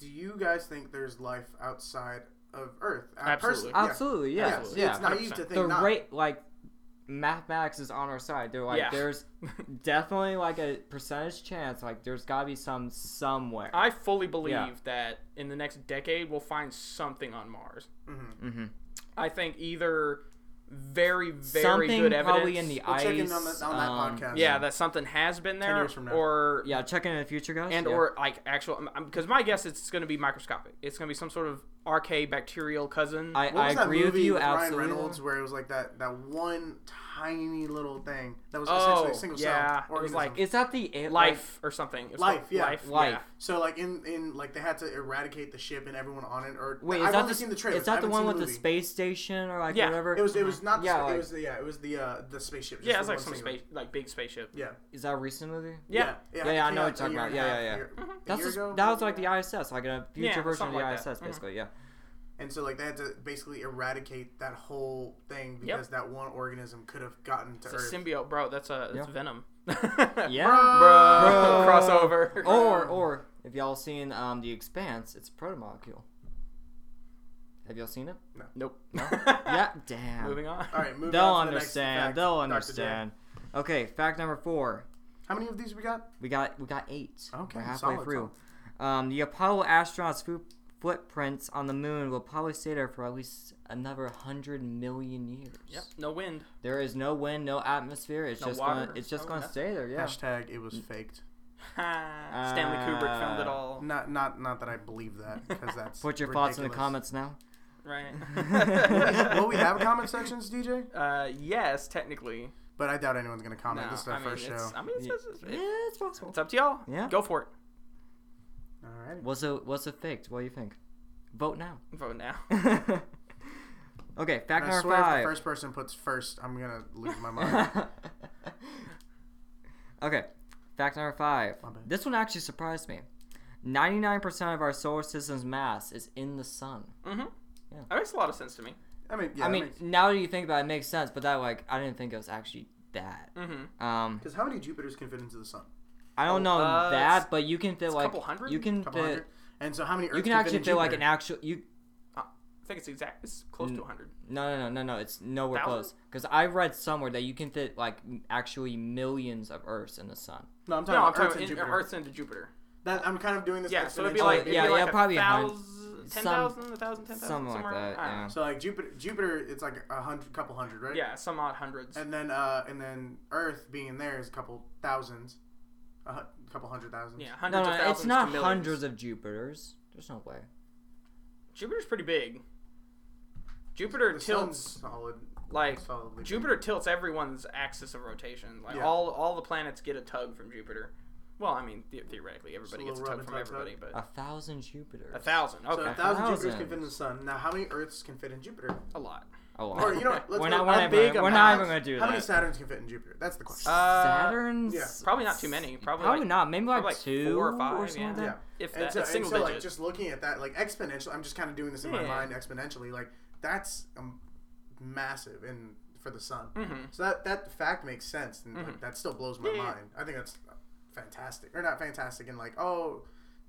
Do you guys think there's life outside of Earth? Uh, Absolutely. pers- yeah. Absolutely, Yeah, yes, Absolutely. yeah. It's naive 100%. to think the not. rate like mathematics is on our side. They're like Yeah. there's [LAUGHS] definitely like a percentage chance like there's got to be some somewhere. I fully believe Yeah. that in the next decade we'll find something on Mars. Mhm. mm-hmm. I think either very very Something good evidence. probably in the We'll ice. check in on, the, on that um, podcast. yeah, that something has been there, years from now. or Yeah, check in the future, guys. and yeah. or like actual because my guess it's going to be microscopic. It's going to be some sort of archaea bacterial cousin. I, What I was that agree movie with you with Ryan absolutely. Reynolds where it was like that that one tiny little thing that was Oh, essentially a single yeah, cell it was organism. like- Is that the a- life or something. It was Life, yeah. life, Life. yeah. so like in in like they had to eradicate the ship and everyone on it. Or Wait, I've is that only the seen the trailer. is that the one with the space station or like Yeah. whatever? It was it was not the Yeah, spa- like- it was the, yeah it was the uh the spaceship. just Yeah, the it's like some single- space, like big spaceship. Yeah. Is that a recent movie? Yeah. yeah, Yeah, yeah, I know what you're talking about. Yeah, yeah, yeah. year- a That's just, that was like the ISS, like a future version of the ISS. Mhm. basically. Yeah. And so like they had to basically eradicate that whole thing Yep. because that one organism could have gotten to It's a Earth. symbiote, bro. That's a that's Yeah. Venom. [LAUGHS] Yeah. bro. Bro. Crossover. [LAUGHS] Or or if y'all seen um the Expanse, it's a protomolecule. Have y'all seen it? No. Nope. [LAUGHS] Yeah. Damn. Moving on. All right, moving They'll on to the next understand. They'll Dr. Understand. Okay, fact number four. How many of these we got? We got we got eight. Okay, We're halfway solid, through. Um, the Apollo astronauts' fo- footprints on the moon will probably stay there for at least another hundred million years. Yep. No wind. There is no wind, no atmosphere. It's No just water, gonna it's just no gonna nothing. stay there. Yeah. Hashtag it was faked. [LAUGHS] Stanley Kubrick filmed it Uh, all. Not not not that I believe that because that's [LAUGHS] Put your thoughts in the comments now. Right. [LAUGHS] Will we have comment sections, DJ? Uh, yes, technically. But I doubt anyone's gonna comment. No, this is our I mean, first show. I mean, it's, Yeah. it's, it's, Yeah, it's possible. it's up to y'all. Yeah. Go for it. Alrighty. What's a what's a faked? What do you think? Vote now. Vote now. [LAUGHS] okay, fact And I number swear, if the first person puts first, I'm gonna lose my mind. [LAUGHS] okay, fact number five. This one actually surprised me. 99% of our solar system's mass is in the sun. Mm-hmm. Yeah. That makes a lot of sense to me. I mean, yeah. I mean, now that you think about it, it makes sense, but that, like, I didn't think it was actually that. Mm-hmm. Um, because how many Jupiters can fit into the sun? I don't know Uh, that, but you can fit, it's a like, couple hundred? you can couple fit, hundred. And so how many? Earths you can fit actually in fit, like, an actual, you, I think it's exact. It's close Mm. to 100. no, no, no, no, no, it's nowhere Thousand? close. Because I read somewhere that you can fit, like, actually millions of Earths in the sun. No, I'm talking No, I'm about talking and in, Jupiter. Earth's into Jupiter. That I'm kind of doing this. Yeah, so it'd be like, Oh, it'd yeah, be yeah, like probably a a hun- thousand, 10,000, a thousand, 10,000, something like somewhere. that, yeah. So like Jupiter, Jupiter, it's like a hundred, couple hundred, right? Yeah, some odd hundreds. And then, uh, and then Earth being in there is a couple thousands, a hu- couple hundred thousands. yeah, No, hundreds no, of thousands it's not to millions. hundreds of Jupiters. There's no way. Jupiter's pretty big. Jupiter The tilts sun's solid. like solidly Jupiter tilts everyone's axis of rotation. Like Yeah. all all the planets get a tug from Jupiter. Well, I mean the- theoretically everybody Just gets a a little tug rub from and tug everybody, A but thousand Jupiters. a thousand. So Okay, a thousand Jupiters Thousands. can fit in the sun. Now, how many Earths can fit in Jupiter? a lot. A lot. Or you know, what, let's we're go- not, we're a not, big even, we're not even gonna do that. How many. Saturns can fit in Jupiter? That's the question. Uh, Saturns? yeah. Probably not too many. Probably, Probably like, not. Maybe like, probably like two four or five, something yeah. like yeah. if And that, so, single and so digit. like just looking at that, like exponential. I'm just kind of doing this in my mind exponentially. Like that's um, massive in for the sun. Mhm. So that that fact makes sense, and like, Mhm. that still blows my Yeah, yeah. mind. I think that's fantastic, or not fantastic, and like oh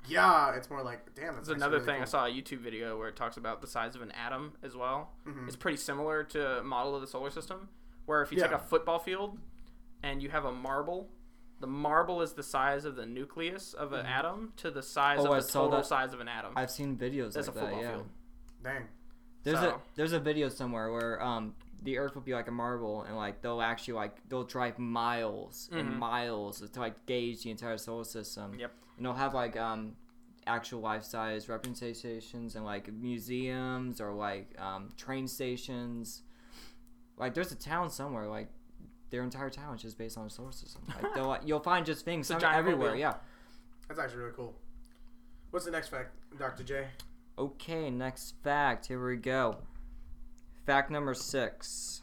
yeah, it's more like damn. That's There's actually another really thing. I saw a YouTube video where it talks about the size of an atom as well. Mhm. It's pretty similar to a model of the solar system, where if you take a football field and you have a marble, the marble is the size of the nucleus of an Mhm. atom to the size Oh, I of the total that. size of an atom. I've seen videos That's a like that. football Yeah. field. Dang. There's a there's a video somewhere where um the Earth will be like a marble and like they'll actually like they'll drive miles Mhm. and miles to like gauge the entire solar system. Yep. And they'll have like um actual life size representations and like museums or like um train stations. Like there's a town somewhere like their entire town is just based on the solar system. Like [LAUGHS] they'll you'll find just things a some- everywhere. mobile. Yeah. That's actually really cool. What's the next fact, Dr. J? Okay, next fact. Here we go. Fact number six.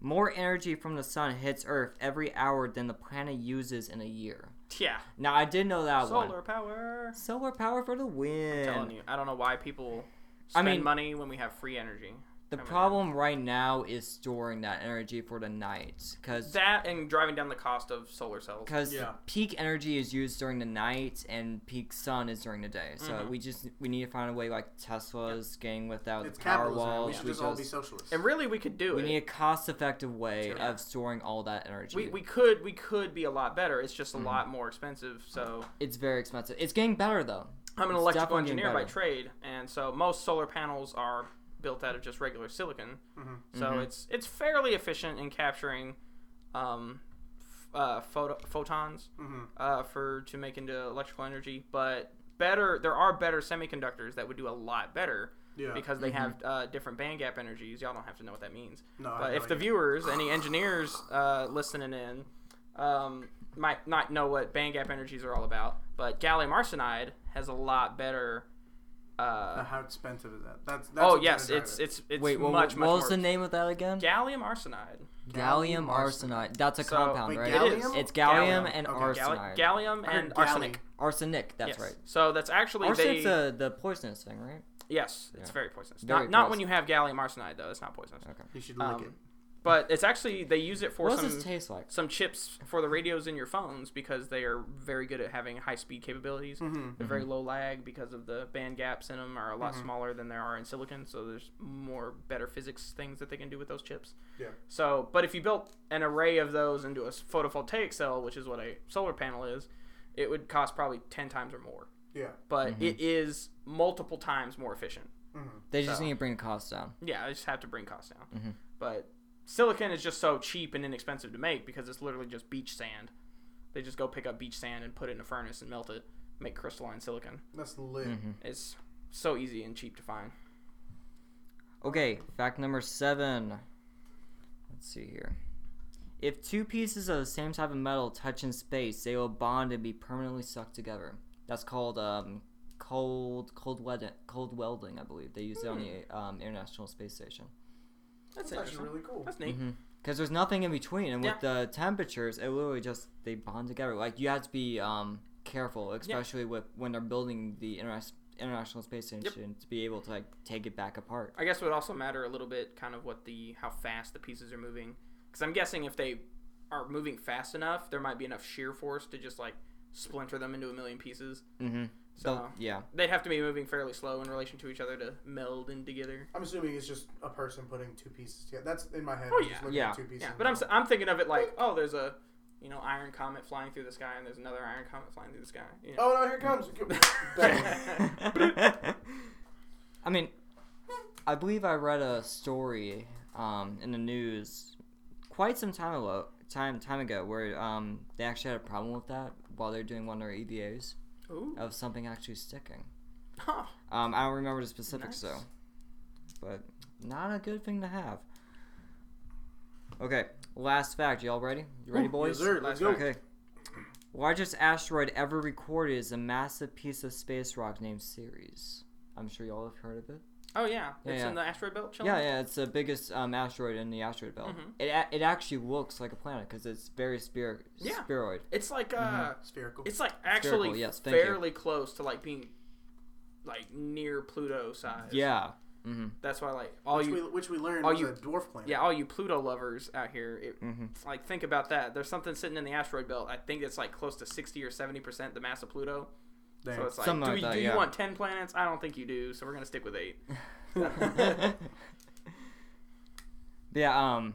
More energy from the sun hits Earth every hour than the planet uses in a year. Yeah. Now, I did know that Solar one. Solar power. Solar power for the win. I'm telling you, I don't know why people I spend mean- money when we have free energy. The I mean, problem right now is storing that energy for the night. Because That and driving down the cost of solar cells. because Yeah. peak energy is used during the night and peak sun is during the day. So Mhm. we just we need to find a way like Tesla's getting without It's the power capitalism. walls. We should we just all be socialists. And really, we could do we it. We need a cost-effective way Yeah. of storing all that energy. we, we could we could be a lot better. It's just a Mhm. lot more expensive. So It's very expensive. It's getting better though. I'm an It's electrical engineer by trade, and so most solar panels are built out of just regular silicon. Mhm. So Mhm. it's it's fairly efficient in capturing um, f- uh, photo- photons hmm uh, for to make into electrical energy. But better, there are better semiconductors that would do a lot better Yeah. because they Mhm. have uh, different band gap energies. Y'all don't have to know what that means. no, But if the idea. viewers, any engineers uh, listening in, um, might not know what band gap energies are all about, but gallium arsenide has a lot better. Uh, how expensive is that? That's, that's oh yes, it's it. it's it's Wait, what, much what much was more. the name of that again? Gallium arsenide. Gallium Gallium arsenide. That's a So- compound, Wait, right? It is. gallium? It's gallium, Gallium. and Okay. arsenide. Gallium and galley. arsenic. Arsenic. That's Yes. right. So that's actually Arsenic's they. the the poisonous thing, right? yes, it's Yeah. very poisonous. Very not, not when you have gallium arsenide though. It's not poisonous. Okay. You should lick Um, it. But it's actually they use it for What some does this taste like? some chips for the radios in your phones because they are very good at having high speed capabilities. Mm-hmm. They're very low lag because of the band gaps in them are a lot Mhm. smaller than there are in silicon. So there's more better physics things that they can do with those chips. Yeah. So, but if you built an array of those into a photovoltaic cell, which is what a solar panel is, it would cost probably ten times or more. Yeah. But Mhm. it is multiple times more efficient. Mm-hmm. They just So- need to bring the cost down. Yeah, I just have to bring costs down. Mhm. But silicon is just so cheap and inexpensive to make because it's literally just beach sand. They just go pick up beach sand and put it in a furnace and melt it, make crystalline silicon. That's lit. hmm It's so easy and cheap to find. Okay, fact number seven. Let's see here. If two pieces of the same type of metal touch in space, they will bond and be permanently stuck together. That's called um, cold cold welding. Cold welding, I believe. They use it on the um, International Space Station. That's, That's actually really cool. That's neat. Because there's nothing in between, and with the temperatures, it literally just they bond together. Like you have to be um, careful, especially with when they're building the Interna- International Space Station to be able to like take it back apart. I guess it would also matter a little bit, kind of what the how fast the pieces are moving. Because I'm guessing if they are moving fast enough, there might be enough shear force to just like splinter them into a million pieces. Mm-hmm. So yeah. they'd have to be moving fairly slow in relation to each other to meld in together. I'm assuming it's just a person putting two pieces together. That's in my head. Oh, I'm yeah. just looking Yeah. at two pieces. Yeah, but I'm, metal. s- I'm thinking of it like, oh, there's a, you know, iron comet flying through the sky, and there's another iron comet flying through the sky. You know? Oh no! Here it comes. Bang. [LAUGHS] [LAUGHS] I mean, I believe I read a story um, in the news quite some time ago, time time ago, where um, they actually had a problem with that while they're doing one of their EVAs Ooh. of something actually sticking. Huh. Um, I don't remember the specifics Nice. though, but not a good thing to have. Okay, last fact. Y'all ready? You ready, Ooh, boys? Yes, sir. Let's go. Okay. Largest asteroid ever recorded is a massive piece of space rock named Ceres. I'm sure y'all have heard of it. Oh yeah, Yeah, it's yeah. in the asteroid belt. Chilling? Yeah, yeah, it's the biggest um, asteroid in the asteroid belt. Mhm. It a- it actually looks like a planet because it's very spher- Yeah. spheroid. It's like uh, Spherical. it's like actually Spherical, yes, thank you. fairly close to like being like near Pluto size. Yeah. Mm-hmm. That's why like all which, you we, which we learned all was you- a dwarf planet. yeah all you Pluto lovers out here. It, Mm-hmm. like think about that. There's something sitting in the asteroid belt. I think it's like close to sixty or seventy percent the mass of Pluto. Dang. So it's like, Something do, like we, that, do yeah. you want ten planets? I don't think you do. So we're gonna stick with eight. [LAUGHS] [LAUGHS] yeah. Um.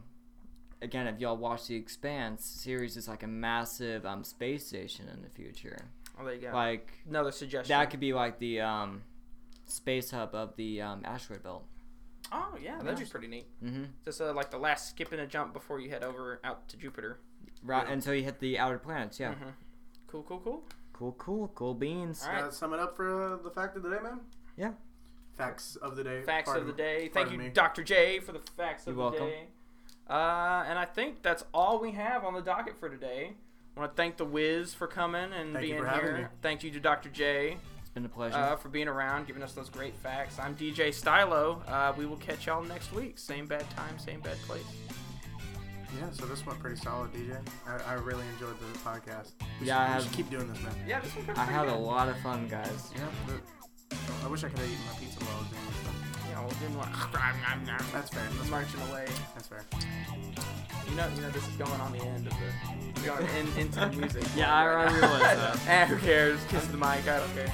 Again, if y'all watch the Expanse series, is like a massive um space station in the future. Oh, there you go. Like Another suggestion. that could be like the um space hub of the um asteroid belt. oh yeah, that'd be pretty neat. Mm-hmm. Just uh, like the last skip and a jump before you head over out to Jupiter. Right Yeah. until you hit the outer planets. Yeah. Mhm. Cool, cool, cool. Cool. Cool. Cool beans. All right. Uh, sum it up for uh, the fact of the day, man. Yeah. Facts of the day. Facts Pardon of the day. Thank you, me. Dr. J, for the facts of You're the welcome. day. Uh, and I think that's all we have on the docket for today. I want to thank the Wiz for coming and Thank you being for here. me. Thank you to Dr. J It's been a pleasure. uh, for being around, giving us those great facts. I'm DJ Stylo. Uh, we will catch y'all next week. Same bad time, same bad place. Yeah, so this went pretty solid, DJ. I, I really enjoyed the podcast. We Yeah, should, we have- keep doing this, man. Yeah, this one I had a lot of fun, guys. Yeah. but- I wish I could have eaten my pizza while I was doing this stuff. Yeah, we'll do one. [LAUGHS] That's fair. That's fair. marching away. That's fair. You know, you know, this is going on the end of the, going in, into the music. [LAUGHS] Yeah, I- I realize that. Eh, who cares? Kiss the mic. I don't care.